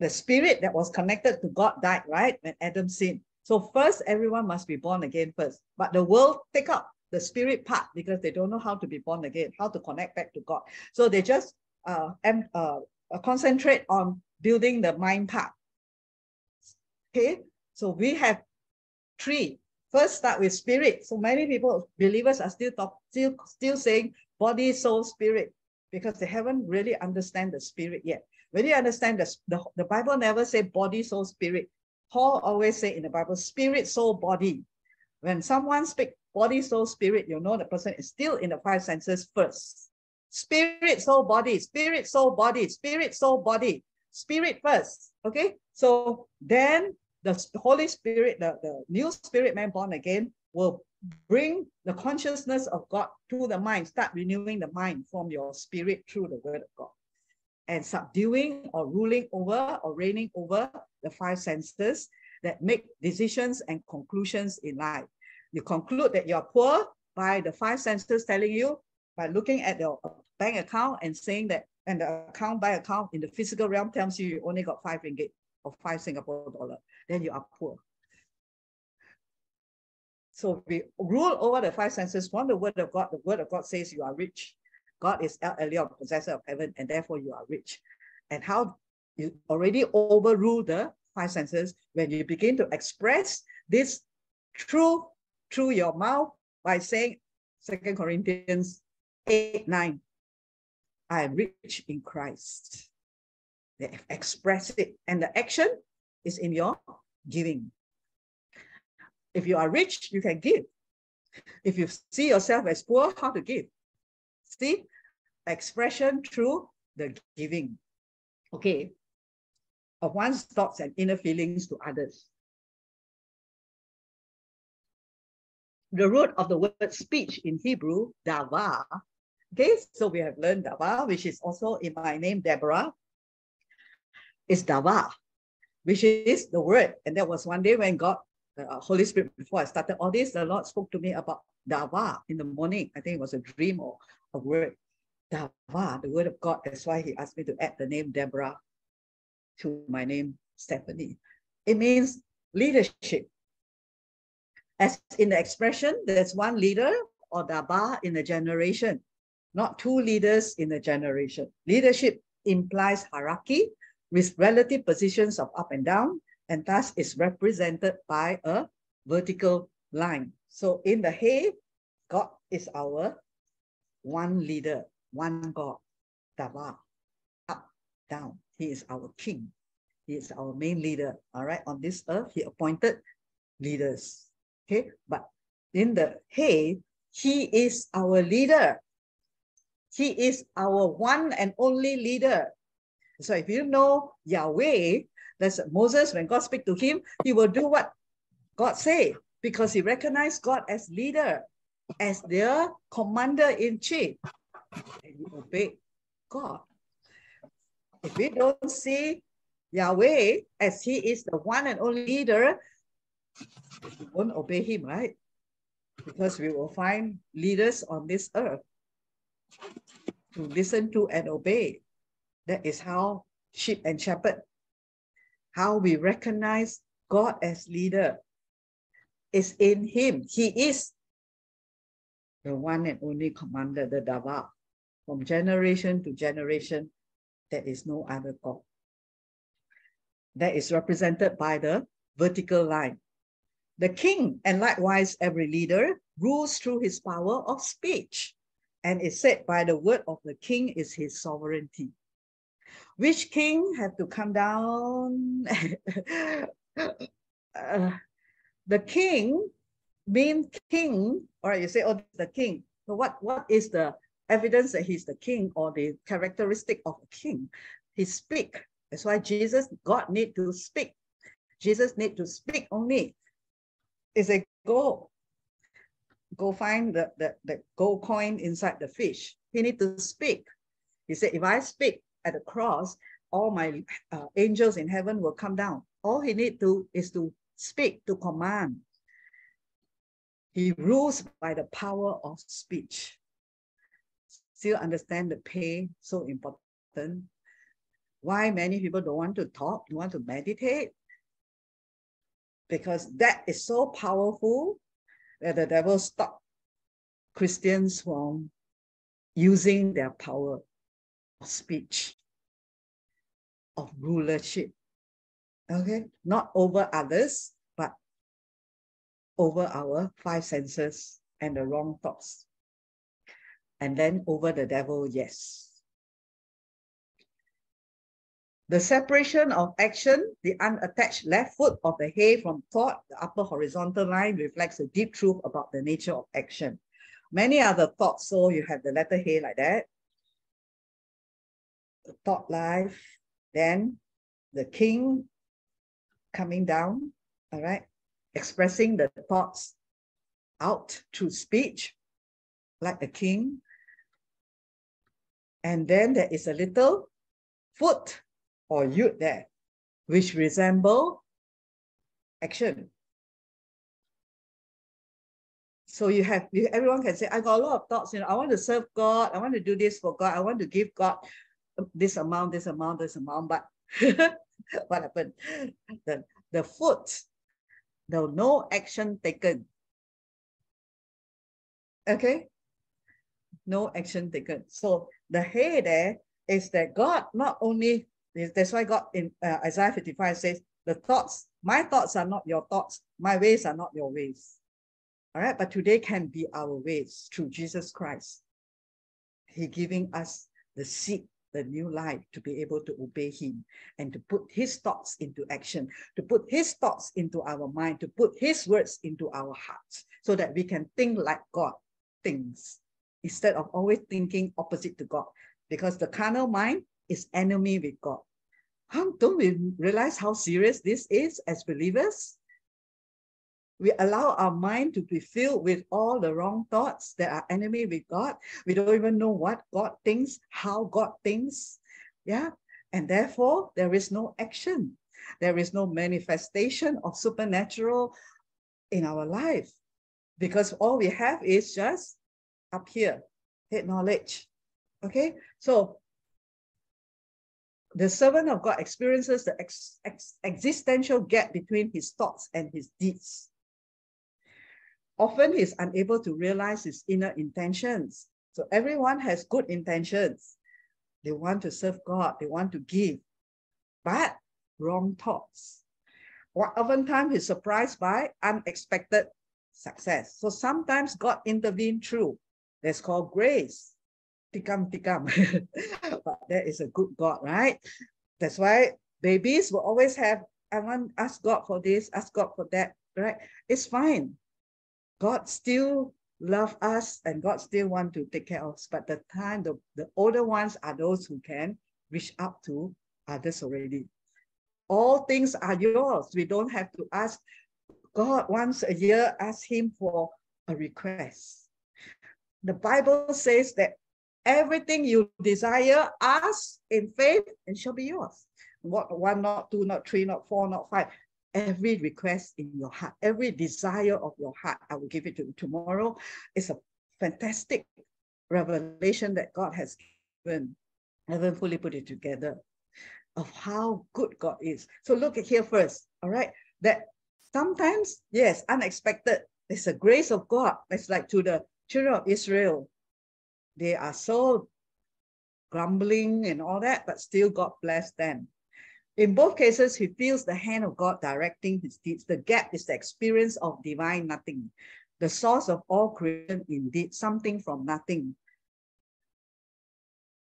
The spirit that was connected to God died, right? When Adam sinned. So first, everyone must be born again first. But the world take up the spirit part because they don't know how to be born again, how to connect back to God. So they just uh, and, uh, concentrate on building the mind part. Okay, so we have three. First, start with spirit. So many people, believers, are still talk, still still saying body, soul, spirit because they haven't really understand the spirit yet. When you understand this, the, the Bible never say body, soul, spirit. Paul always say in the Bible, spirit, soul, body. When someone speak body, soul, spirit, you know the person is still in the five senses first. Spirit, soul, body, spirit, soul, body, spirit, soul, body, spirit first. Okay, so then the Holy Spirit, the, the new spirit man born again, will bring the consciousness of God to the mind, start renewing the mind from your spirit through the word of God. And subduing or ruling over or reigning over the five senses that make decisions and conclusions in life. You conclude that you're poor by the five senses telling you, by looking at your bank account and saying that and the account by account in the physical realm tells you you only got five ringgit or five Singapore dollar, then you are poor. So we rule over the five senses from the word of God. The word of God says you are rich. God is El Elyon, possessor of heaven, and therefore you are rich. And how you already overrule the five senses when you begin to express this truth through your mouth by saying Second Corinthians 8, 9. I am rich in Christ. They express it. And the action is in your giving. If you are rich, you can give. If you see yourself as poor, how to give? See, expression through the giving. Okay, of one's thoughts and inner feelings to others. The root of the word speech in Hebrew, dava. Okay, so we have learned dava, which is also in my name, Deborah, is dava, which is the word. And that was one day when God uh, Holy Spirit, before I started all this, the Lord spoke to me about Dava in the morning. I think it was a dream or a word. Dava, the word of God. That's why he asked me to add the name Deborah to my name Stephanie. It means leadership. As in the expression, there's one leader or Dava in a generation, not two leaders in a generation. Leadership implies hierarchy with relative positions of up and down, and thus is represented by a vertical line. So in the hay, God is our one leader, one God, Dava, up, down. He is our king. He is our main leader. All right, on this earth, he appointed leaders. Okay, but in the hay, he is our leader. He is our one and only leader. So if you know Yahweh, that's Moses, when God speak to him, he will do what God say because he recognized God as leader, as their commander in chief. And he obey God. If we don't see Yahweh as he is the one and only leader, we won't obey him, right? Because we will find leaders on this earth to listen to and obey. That is how sheep and shepherd how we recognize God as leader is in him. He is the one and only commander, the Dava. From generation to generation, there is no other God. That is represented by the vertical line. The king and likewise every leader rules through his power of speech and is said by the word of the king is his sovereignty. Which king have to come down? uh, the king mean king, or you say, oh, the king. So what, what is the evidence that he's the king or the characteristic of a king? He speak. That's why Jesus, God need to speak. Jesus need to speak only. Is a go, go find the, the, the gold coin inside the fish. He need to speak. He said, if I speak, at the cross, all my uh, angels in heaven will come down. All he need to is to speak, to command. He rules by the power of speech. Still understand the pain so important. Why many people don't want to talk, don't want to meditate? Because that is so powerful that the devil stop Christians from using their power of speech, of rulership. Okay, not over others, but over our five senses and the wrong thoughts. And then over the devil, yes. The separation of action, the unattached left foot of the hay from thought, the upper horizontal line reflects a deep truth about the nature of action. Many other thoughts, so you have the letter hay like that the thought life, then the king coming down, all right, expressing the thoughts out through speech, like a king. And then there is a little foot or yud there, which resemble action. So you have, you, everyone can say, I got a lot of thoughts, you know, I want to serve God, I want to do this for God, I want to give God this amount, this amount, this amount, but what happened? The, the foot, the no action taken. Okay? No action taken. So the hay there is that God not only, that's why God in uh, Isaiah 55 says, the thoughts, my thoughts are not your thoughts, my ways are not your ways. All right, but today can be our ways through Jesus Christ. He giving us the seed, the new life to be able to obey him and to put his thoughts into action, to put his thoughts into our mind, to put his words into our hearts so that we can think like God thinks instead of always thinking opposite to God. Because the carnal mind is enemy with God. How don't we realize how serious this is as believers? We allow our mind to be filled with all the wrong thoughts that are enemy with God. We don't even know what God thinks, how God thinks. Yeah. And therefore, there is no action. There is no manifestation of supernatural in our life because all we have is just up here, head knowledge. Okay. So the servant of God experiences the ex, ex, existential gap between his thoughts and his deeds. Often he's unable to realize his inner intentions. So everyone has good intentions. They want to serve God, they want to give, but wrong thoughts. Or oftentimes he's surprised by unexpected success. So sometimes God intervened through. That's called grace tikam tikam. but that is a good God, right? That's why babies will always have, I want ask God for this, ask God for that, right? It's fine. God still love us and God still want to take care of us. But the time, the, the older ones are those who can reach out to others already. All things are yours. We don't have to ask God once a year, ask him for a request. The Bible says that Everything you desire, ask in faith, and shall be yours. What one, not two, not three, not four, not five. Every request in your heart, every desire of your heart, I will give it to you tomorrow. It's a fantastic revelation that God has given. I haven't fully put it together of how good God is. So look at here first, all right? That sometimes, yes, unexpected. It's a grace of God. It's like to the children of Israel they are so grumbling and all that, but still God bless them. In both cases, he feels the hand of God directing his deeds. The gap is the experience of divine nothing, the source of all creation, indeed, something from nothing.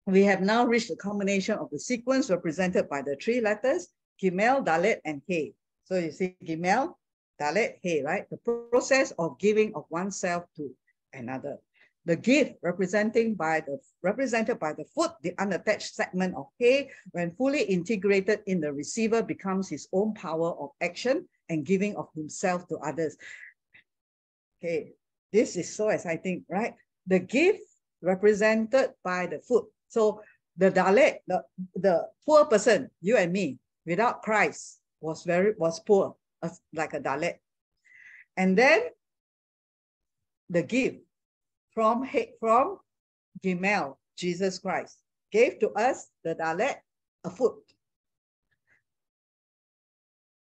We have now reached the combination of the sequence represented by the three letters, Gimel, Dalet, and He. So you see Gimel, Dalet, He, right? The process of giving of oneself to another. The gift representing by the represented by the foot, the unattached segment of hay, when fully integrated in the receiver, becomes his own power of action and giving of himself to others. Okay, this is so exciting, right? The gift represented by the foot. So the Dalet, the, the poor person, you and me, without Christ, was very was poor, like a Dalet. And then the gift from, from Gimel, Jesus Christ, gave to us the Dalet, a foot.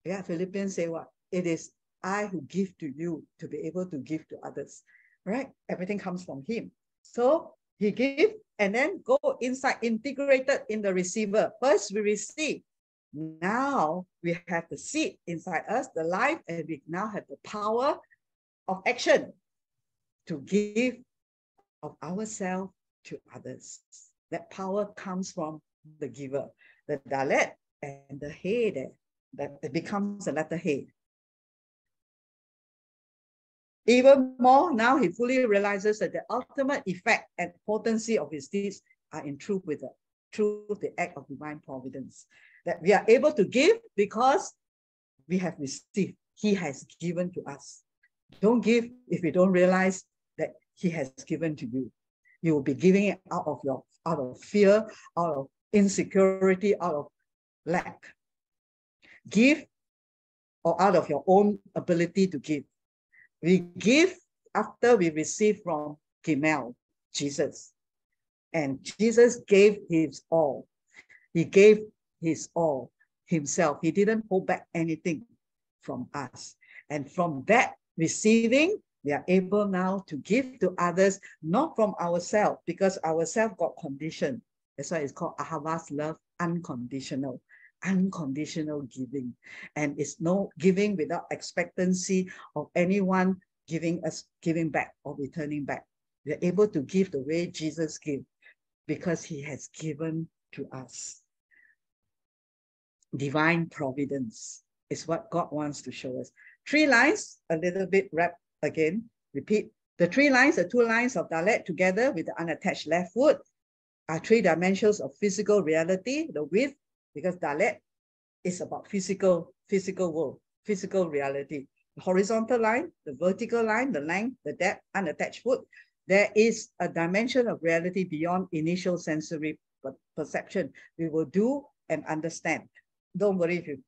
Yeah, Philippians say what? It is I who give to you to be able to give to others, right? Everything comes from him. So he give and then go inside, integrated in the receiver. First we receive. Now we have the seed inside us, the life, and we now have the power of action to give of ourselves to others. That power comes from the giver, the dalet and the he there, that it becomes the letter he. Even more, now he fully realizes that the ultimate effect and potency of his deeds are in truth with the truth, the act of divine providence. That we are able to give because we have received. He has given to us. Don't give if you don't realize he has given to you. You will be giving it out of your out of fear, out of insecurity, out of lack. Give or out of your own ability to give. We give after we receive from Gimel, Jesus. And Jesus gave his all. He gave his all himself. He didn't hold back anything from us. And from that receiving, we are able now to give to others, not from ourselves, because ourselves got conditioned. That's why it's called Ahavas love, unconditional, unconditional giving. And it's no giving without expectancy of anyone giving us, giving back or returning back. We're able to give the way Jesus gave because he has given to us. Divine providence is what God wants to show us. Three lines, a little bit wrapped again, repeat. The three lines, the two lines of Dalet together with the unattached left foot are three dimensions of physical reality, the width, because Dalet is about physical, physical world, physical reality. The horizontal line, the vertical line, the length, the depth, unattached foot. There is a dimension of reality beyond initial sensory perception. We will do and understand. Don't worry if you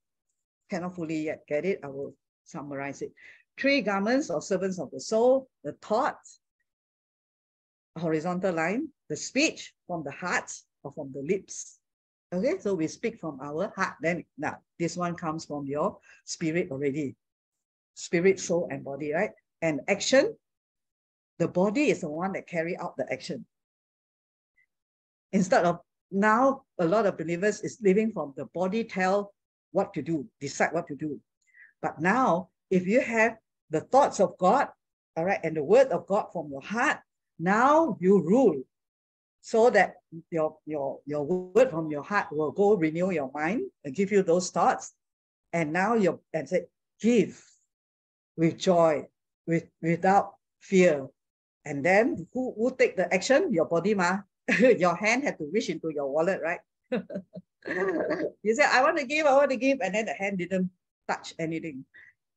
cannot fully yet get it. I will summarize it. Three garments or servants of the soul, the thoughts, horizontal line, the speech from the heart or from the lips. Okay, so we speak from our heart. Then now this one comes from your spirit already. Spirit, soul, and body, right? And action, the body is the one that carry out the action. Instead of now, a lot of believers is living from the body tell what to do, decide what to do. But now, if you have the thoughts of God, all right, and the word of God from your heart, now you rule so that your, your, your word from your heart will go renew your mind and give you those thoughts. And now you and say, give with joy, with without fear. And then who, who take the action? Your body, ma. your hand had to reach into your wallet, right? you say, I want to give, I want to give, and then the hand didn't touch anything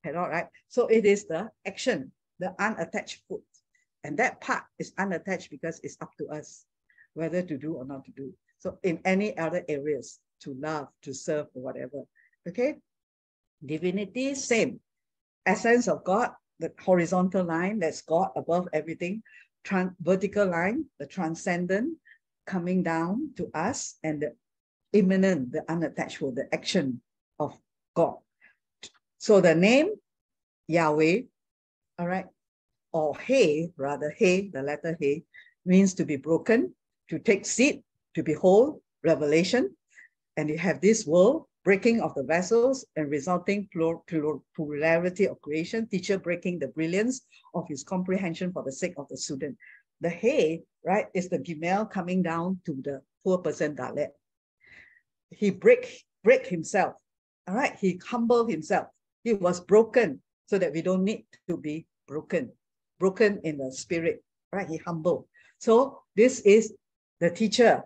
cannot, right? So it is the action, the unattached foot. And that part is unattached because it's up to us whether to do or not to do. So in any other areas, to love, to serve, or whatever. Okay? Divinity, same. Essence of God, the horizontal line, that's God above everything. Trans vertical line, the transcendent, coming down to us, and the immanent, the unattached, the action of God. So the name Yahweh, all right, or He, rather He, the letter He, means to be broken, to take seat, to behold, revelation. And you have this world, breaking of the vessels and resulting plurality of creation, teacher breaking the brilliance of his comprehension for the sake of the student. The He, right, is the Gimel coming down to the poor person Dalet. He break, break himself, all right, he humbled himself he was broken so that we don't need to be broken, broken in the spirit, right? He humbled. So this is the teacher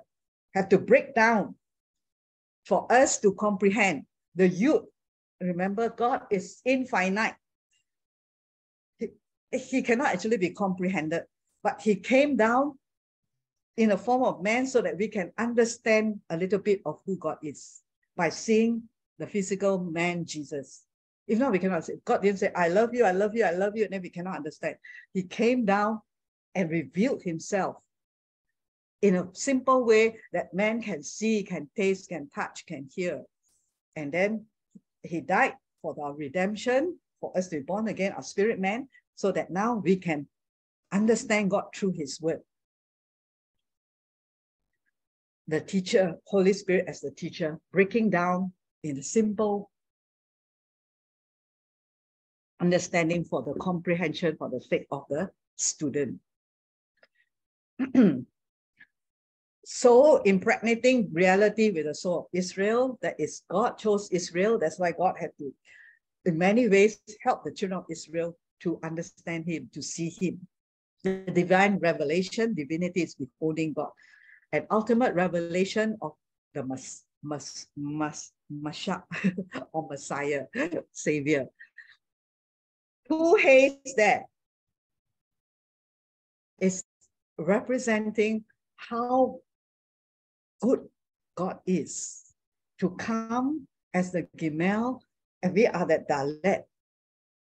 have to break down for us to comprehend the youth. Remember, God is infinite. He, he cannot actually be comprehended, but he came down in a form of man so that we can understand a little bit of who God is by seeing the physical man Jesus. If not, we cannot say, God didn't say, I love you, I love you, I love you, and then we cannot understand. He came down and revealed himself in a simple way that man can see, can taste, can touch, can hear. And then he died for our redemption, for us to be born again, our spirit man, so that now we can understand God through his word. The teacher, Holy Spirit as the teacher, breaking down in a simple understanding for the comprehension for the sake of the student. so impregnating reality with the soul of Israel, that is God chose Israel. That's why God had to, in many ways, help the children of Israel to understand him, to see him. The divine revelation, divinity is beholding God. An ultimate revelation of the mas, mas, mas, Masha, or Messiah, Savior two hates there is representing how good God is to come as the Gimel, and we are that Dalet,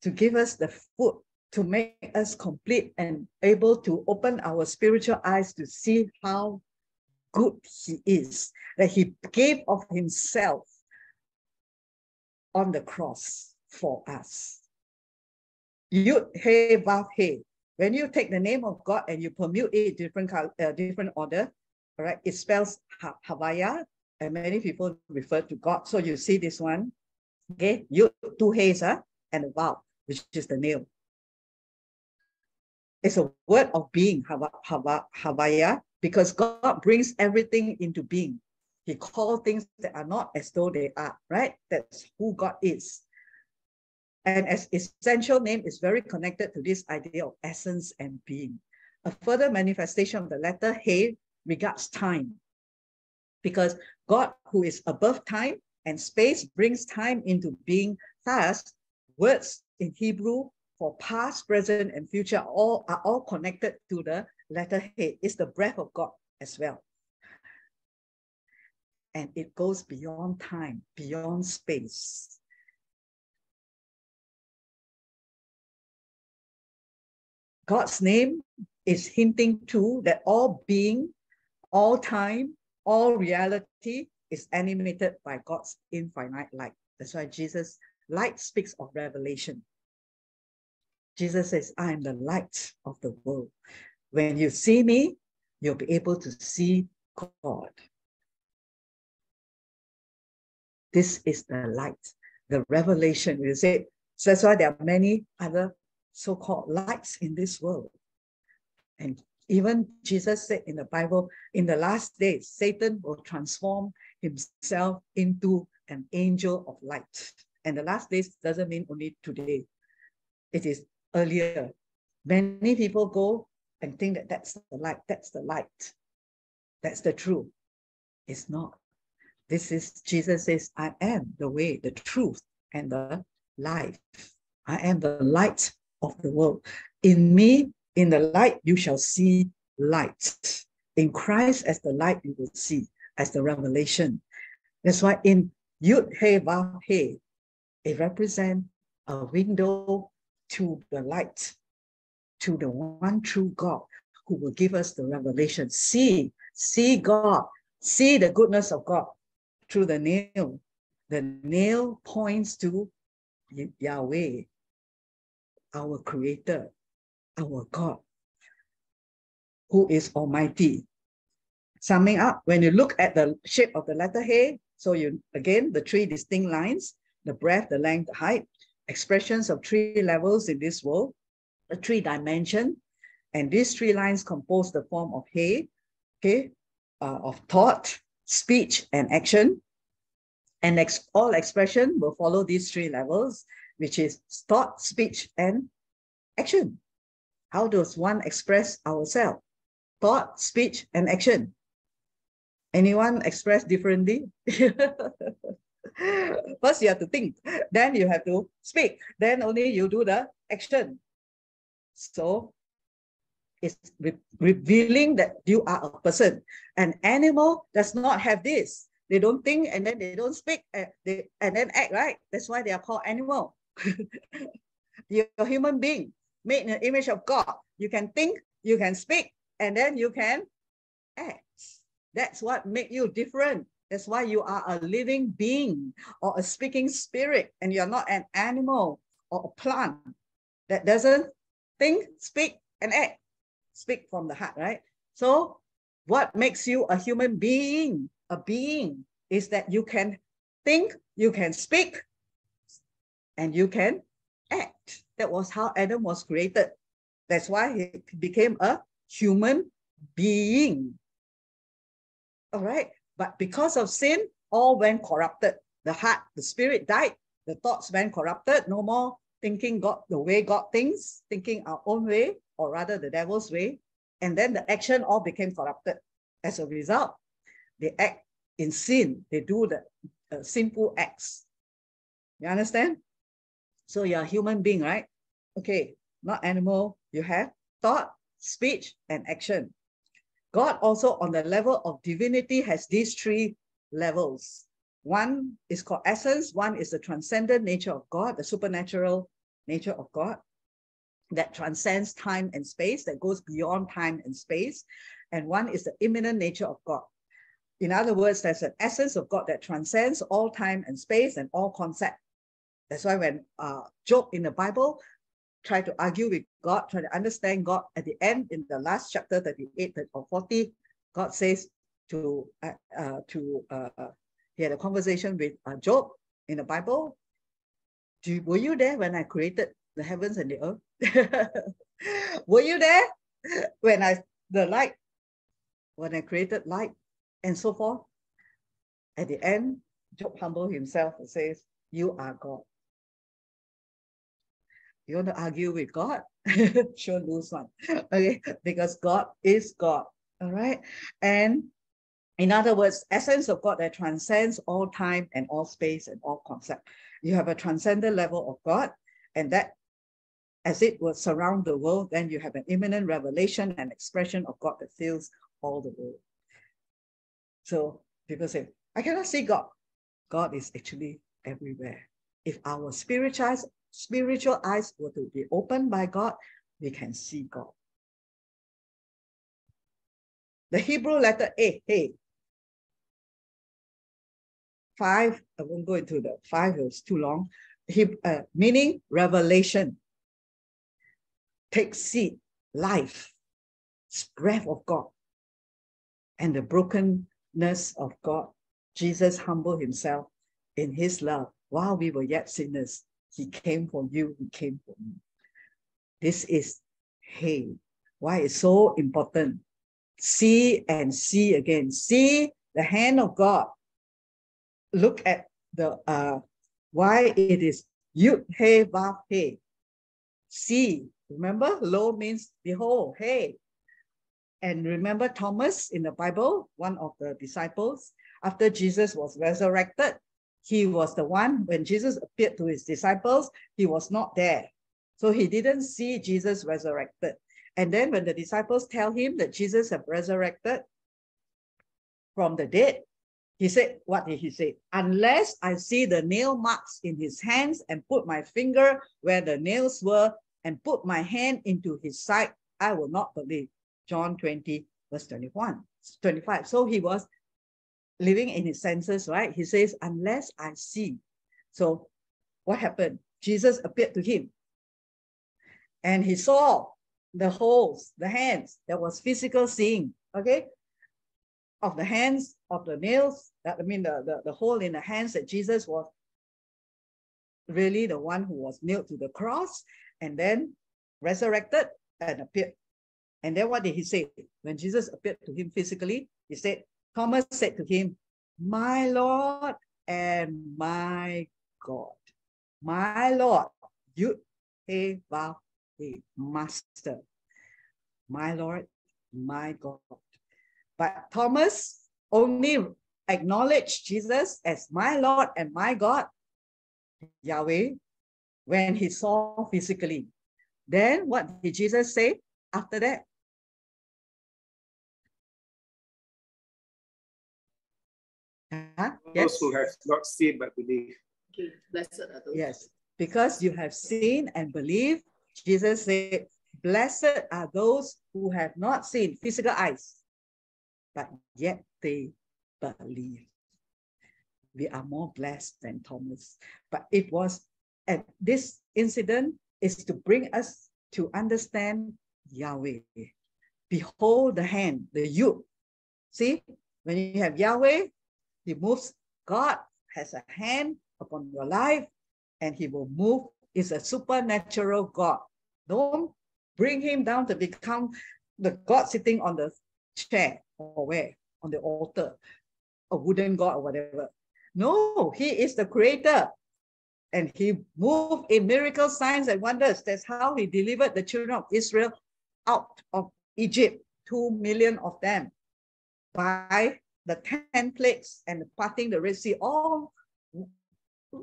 to give us the food, to make us complete and able to open our spiritual eyes to see how good he is, that he gave of himself on the cross for us. Yud He Vav He. When you take the name of God and you permute it different uh, different order, all right, it spells ha Havaya, and many people refer to God. So you see this one, okay, Yud, two He's, uh, and a Vav, which is the name. It's a word of being, Hava, Hava, Havaya, because God brings everything into being. He calls things that are not as though they are, right? That's who God is. And as essential name is very connected to this idea of essence and being. A further manifestation of the letter He regards time. Because God, who is above time and space, brings time into being. Thus, words in Hebrew for past, present, and future all are all connected to the letter He. It's the breath of God as well. And it goes beyond time, beyond space. God's name is hinting to that all being, all time, all reality is animated by God's infinite light. That's why Jesus, light speaks of revelation. Jesus says, I am the light of the world. When you see me, you'll be able to see God. This is the light, the revelation. You say, so that's why there are many other so-called lights in this world. And even Jesus said in the Bible, in the last days, Satan will transform himself into an angel of light. And the last days doesn't mean only today. It is earlier. Many people go and think that that's the light, that's the light, that's the truth. It's not. This is, Jesus says, I am the way, the truth, and the life. I am the light of the world. In me, in the light, you shall see light. In Christ, as the light, you will see, as the revelation. That's why in Yud He Vav He, it represents a window to the light, to the one true God who will give us the revelation. See, see God, see the goodness of God through the nail. The nail points to Yahweh, our creator, our God, who is almighty. Summing up, when you look at the shape of the letter He, so you again the three distinct lines, the breadth, the length, the height, expressions of three levels in this world, a three dimension, and these three lines compose the form of He, okay, uh, of thought, speech, and action. And ex all expression will follow these three levels, which is thought, speech, and action. How does one express ourselves? Thought, speech, and action. Anyone express differently? First, you have to think, then you have to speak, then only you do the action. So it's re revealing that you are a person. An animal does not have this. They don't think and then they don't speak and, they, and then act, right? That's why they are called animal. You're a human being made in the image of God. You can think, you can speak, and then you can act. That's what makes you different. That's why you are a living being or a speaking spirit, and you're not an animal or a plant that doesn't think, speak, and act. Speak from the heart, right? So, what makes you a human being, a being, is that you can think, you can speak, and you can act. That was how Adam was created. That's why he became a human being. All right. But because of sin, all went corrupted. The heart, the spirit died. The thoughts went corrupted. No more thinking God the way God thinks, thinking our own way, or rather the devil's way. And then the action all became corrupted. As a result, they act in sin. They do the uh, sinful acts. You understand? So you're a human being, right? Okay, not animal. You have thought, speech, and action. God also on the level of divinity has these three levels. One is called essence, one is the transcendent nature of God, the supernatural nature of God that transcends time and space, that goes beyond time and space. And one is the immanent nature of God, in other words, there's an essence of God that transcends all time and space and all concept. That's why when uh, Job in the Bible tried to argue with God, try to understand God, at the end in the last chapter 38 or 40, God says to uh, uh, to uh, he had a conversation with uh, Job in the Bible. Do, were you there when I created the heavens and the earth? were you there when I the light when I created light and so forth? At the end, Job humbled himself and says, "You are God." You want to argue with God? sure lose one. Okay, because God is God. All right. And in other words, essence of God that transcends all time and all space and all concept. You have a transcendent level of God, and that as it will surround the world, then you have an immanent revelation and expression of God that fills all the world. So people say, I cannot see God. God is actually everywhere. If our spiritual spiritual eyes were to be opened by God, we can see God. The Hebrew letter A, hey. Five, I won't go into the five, it's too long. He, uh, meaning revelation. Take seed, life, breath of God, and the brokenness of God. Jesus humbled himself in his love while we were yet sinners. He came for you, he came for me. This is, hey, why it's so important. See and see again. See the hand of God. Look at the uh why it is yud hey vav hey. See, remember, lo means behold, hey. And remember Thomas in the Bible, one of the disciples, after Jesus was resurrected, he was the one, when Jesus appeared to his disciples, he was not there. So he didn't see Jesus resurrected. And then when the disciples tell him that Jesus have resurrected from the dead, he said, what did he say? Unless I see the nail marks in his hands and put my finger where the nails were and put my hand into his side, I will not believe. John 20, verse 21, 25. So he was living in his senses, right? He says, unless I see. So what happened? Jesus appeared to him and he saw the holes, the hands, that was physical seeing, okay? Of the hands, of the nails, that I mean the, the, the hole in the hands that Jesus was really the one who was nailed to the cross and then resurrected and appeared. And then what did he say? When Jesus appeared to him physically, he said, Thomas said to him, My Lord and my God. My Lord, you hey, Master. My Lord, my God. But Thomas only acknowledged Jesus as my Lord and my God, Yahweh, when he saw physically. Then what did Jesus say after that? Yes. who have not seen but believe. Okay, blessed are those. Yes, because you have seen and believe, Jesus said, blessed are those who have not seen physical eyes, but yet they believe. We are more blessed than Thomas. But it was, at this incident is to bring us to understand Yahweh. Behold the hand, the you. See, when you have Yahweh, he moves. God has a hand upon your life and he will move. Is a supernatural God. Don't bring him down to become the God sitting on the chair or where? On the altar, a wooden God or whatever. No, he is the creator. And he moved in miracle signs and wonders. That's how he delivered the children of Israel out of Egypt, two million of them, by the 10 plagues and parting the Red Sea, all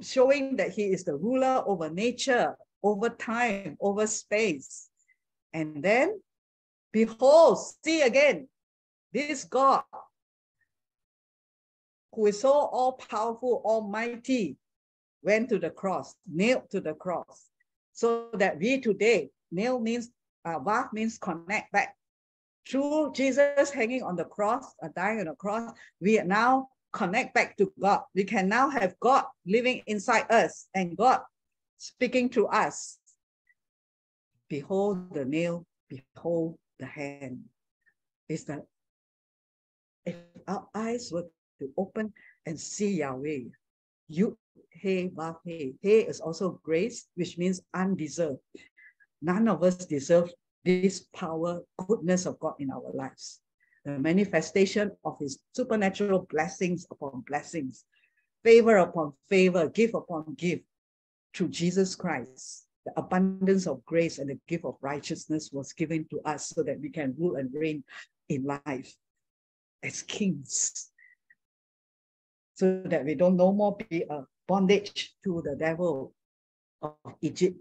showing that he is the ruler over nature, over time, over space. And then, behold, see again, this God who is so all powerful, almighty, went to the cross, nailed to the cross, so that we today, nail means, uh, vav means connect back. Through Jesus hanging on the cross, uh, dying on the cross, we now connect back to God. We can now have God living inside us and God speaking to us. Behold the nail, behold the hand. Is that if our eyes were to open and see Yahweh, Yud hey vav hey. Hey is also grace, which means undeserved. None of us deserve this power, goodness of God in our lives. The manifestation of his supernatural blessings upon blessings, favor upon favor, gift upon gift through Jesus Christ. The abundance of grace and the gift of righteousness was given to us so that we can rule and reign in life as kings. So that we don't no more be a bondage to the devil of Egypt,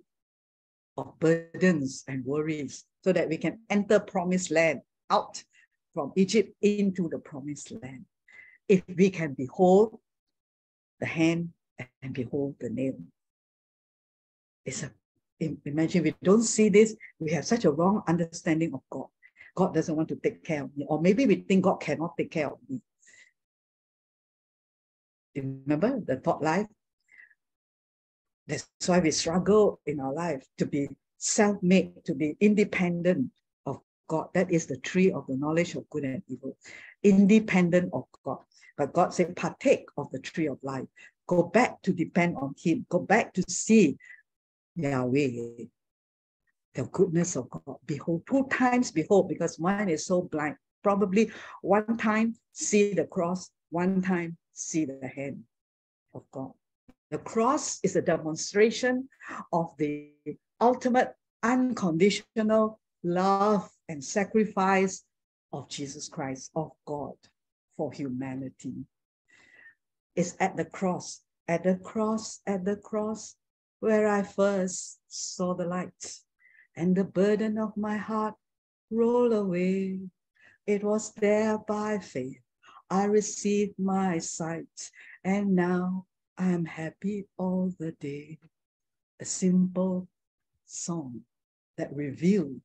of burdens and worries, so that we can enter promised land out from Egypt into the promised land. If we can behold the hand and behold the nail. It's a imagine we don't see this, we have such a wrong understanding of God. God doesn't want to take care of me, or maybe we think God cannot take care of me. Remember the thought life? That's why we struggle in our life to be self-made, to be independent of God. That is the tree of the knowledge of good and evil, independent of God. But God said, partake of the tree of life. Go back to depend on Him. Go back to see Yahweh, the goodness of God. Behold, two times behold, because one is so blind. Probably one time see the cross, one time see the hand of God. The cross is a demonstration of the ultimate unconditional love and sacrifice of Jesus Christ, of God for humanity. It's at the cross, at the cross, at the cross where I first saw the light and the burden of my heart roll away. It was there by faith I received my sight, and now I am happy all the day. A simple song that revealed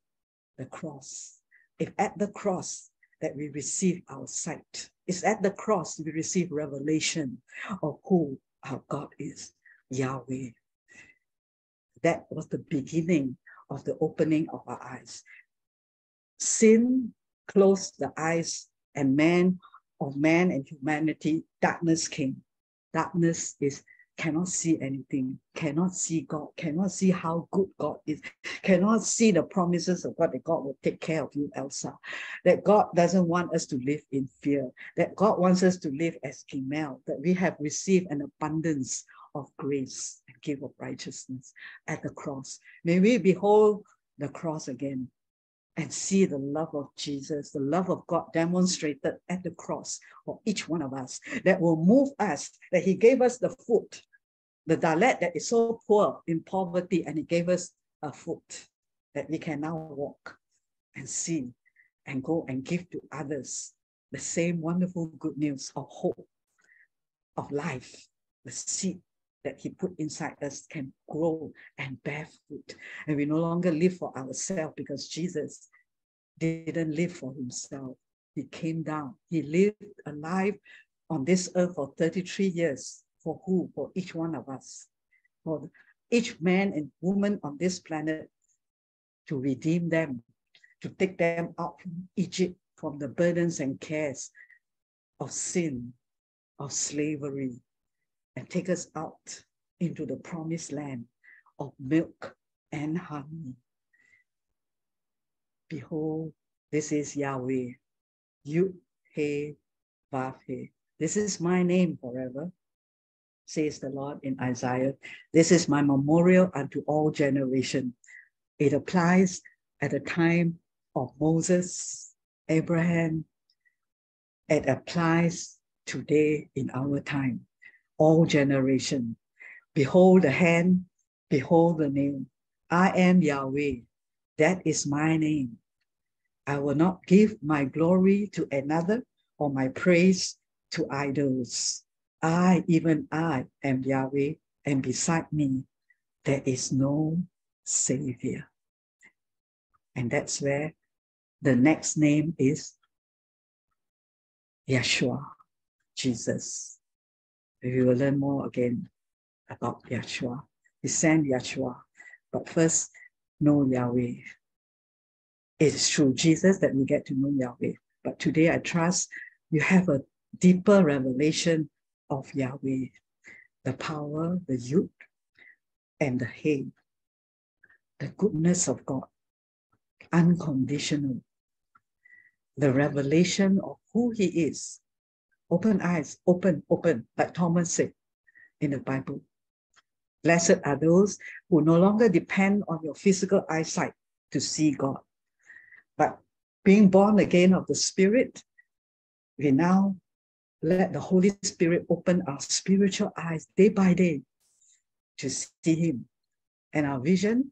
the cross. If at the cross that we receive our sight, it's at the cross we receive revelation of who our God is, Yahweh. That was the beginning of the opening of our eyes. Sin closed the eyes, and man of man and humanity, darkness came. Darkness is cannot see anything, cannot see God, cannot see how good God is, cannot see the promises of God that God will take care of you, Elsa. That God doesn't want us to live in fear, that God wants us to live as Gimel, that we have received an abundance of grace and gift of righteousness at the cross. May we behold the cross again and see the love of Jesus, the love of God demonstrated at the cross for each one of us that will move us, that He gave us the foot, the dalet that is so poor in poverty, and He gave us a foot that we can now walk and see and go and give to others the same wonderful good news of hope, of life, the seed that he put inside us can grow and bear fruit. And we no longer live for ourselves because Jesus didn't live for himself. He came down. He lived a life on this earth for 33 years. For who? For each one of us. For each man and woman on this planet to redeem them, to take them out from Egypt, from the burdens and cares of sin, of slavery, and take us out into the promised land of milk and honey. Behold, this is Yahweh. Yud, He, Vav, He. This is my name forever, says the Lord in Isaiah. This is my memorial unto all generation. It applies at the time of Moses, Abraham. It applies today in our time all generation. Behold the hand, behold the name. I am Yahweh. That is my name. I will not give my glory to another or my praise to idols. I, even I, am Yahweh, and beside me, there is no Savior. And that's where the next name is Yeshua, Jesus. We will learn more again about Yeshua. We send Yeshua, but first know Yahweh. It is through Jesus that we get to know Yahweh. But today I trust you have a deeper revelation of Yahweh, the power, the youth, and the hate, the goodness of God, unconditional, the revelation of who He is. Open eyes, open, open, like Thomas said in the Bible. Blessed are those who no longer depend on your physical eyesight to see God, but being born again of the Spirit, we now let the Holy Spirit open our spiritual eyes day by day to see Him. And our vision,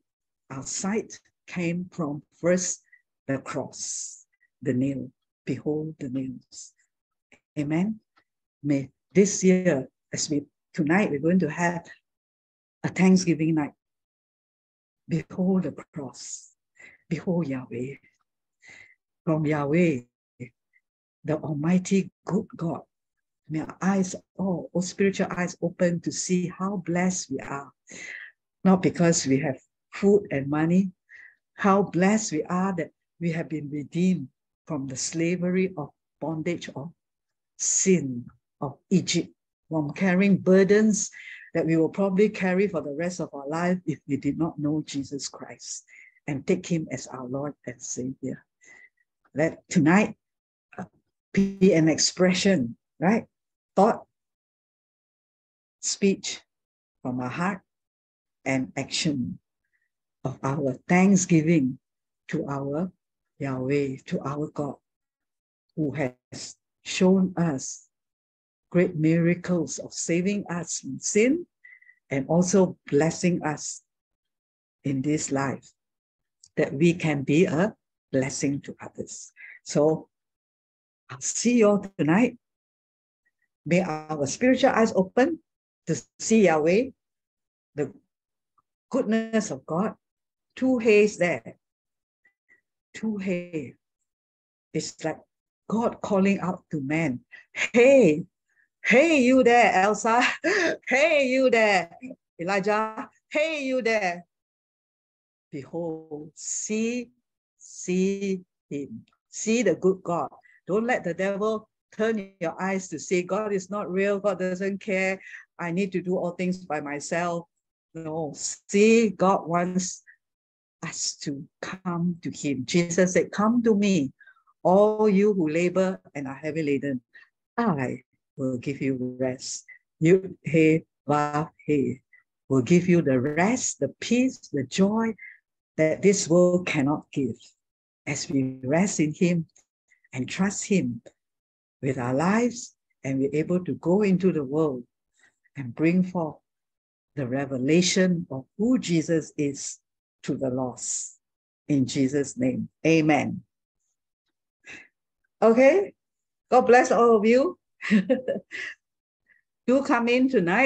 our sight came from first the cross, the nail. Behold the nails. Amen. May this year, as we tonight, we're going to have a Thanksgiving night. Behold the cross. Behold Yahweh. From Yahweh, the Almighty good God. May our eyes, oh, oh, spiritual eyes open to see how blessed we are. Not because we have food and money, how blessed we are that we have been redeemed from the slavery of bondage of sin of Egypt, from carrying burdens that we will probably carry for the rest of our life if we did not know Jesus Christ and take him as our Lord and Savior. Let tonight uh, be an expression, right? Thought, speech from our heart, and action of our thanksgiving to our Yahweh, to our God, who has shown us great miracles of saving us from sin and also blessing us in this life, that we can be a blessing to others. So I'll see you all tonight. May our spiritual eyes open to see Yahweh, the goodness of God. Two hays there. Two hay. It's like God calling out to man. Hey, hey, you there, Elsa. hey, you there, Elijah. Hey, you there. Behold, see, see him. See the good God don't let the devil turn your eyes to see God is not real, God doesn't care. I need to do all things by myself. No, see, God wants us to come to Him. Jesus said, Come to me, all you who labor and are heavy laden. I will give you rest. Yud, hey, vav, hey, will give you the rest, the peace, the joy that this world cannot give. As we rest in Him, and trust Him with our lives, and we're able to go into the world and bring forth the revelation of who Jesus is to the lost. In Jesus' name, amen. Okay, God bless all of you. Do come in tonight.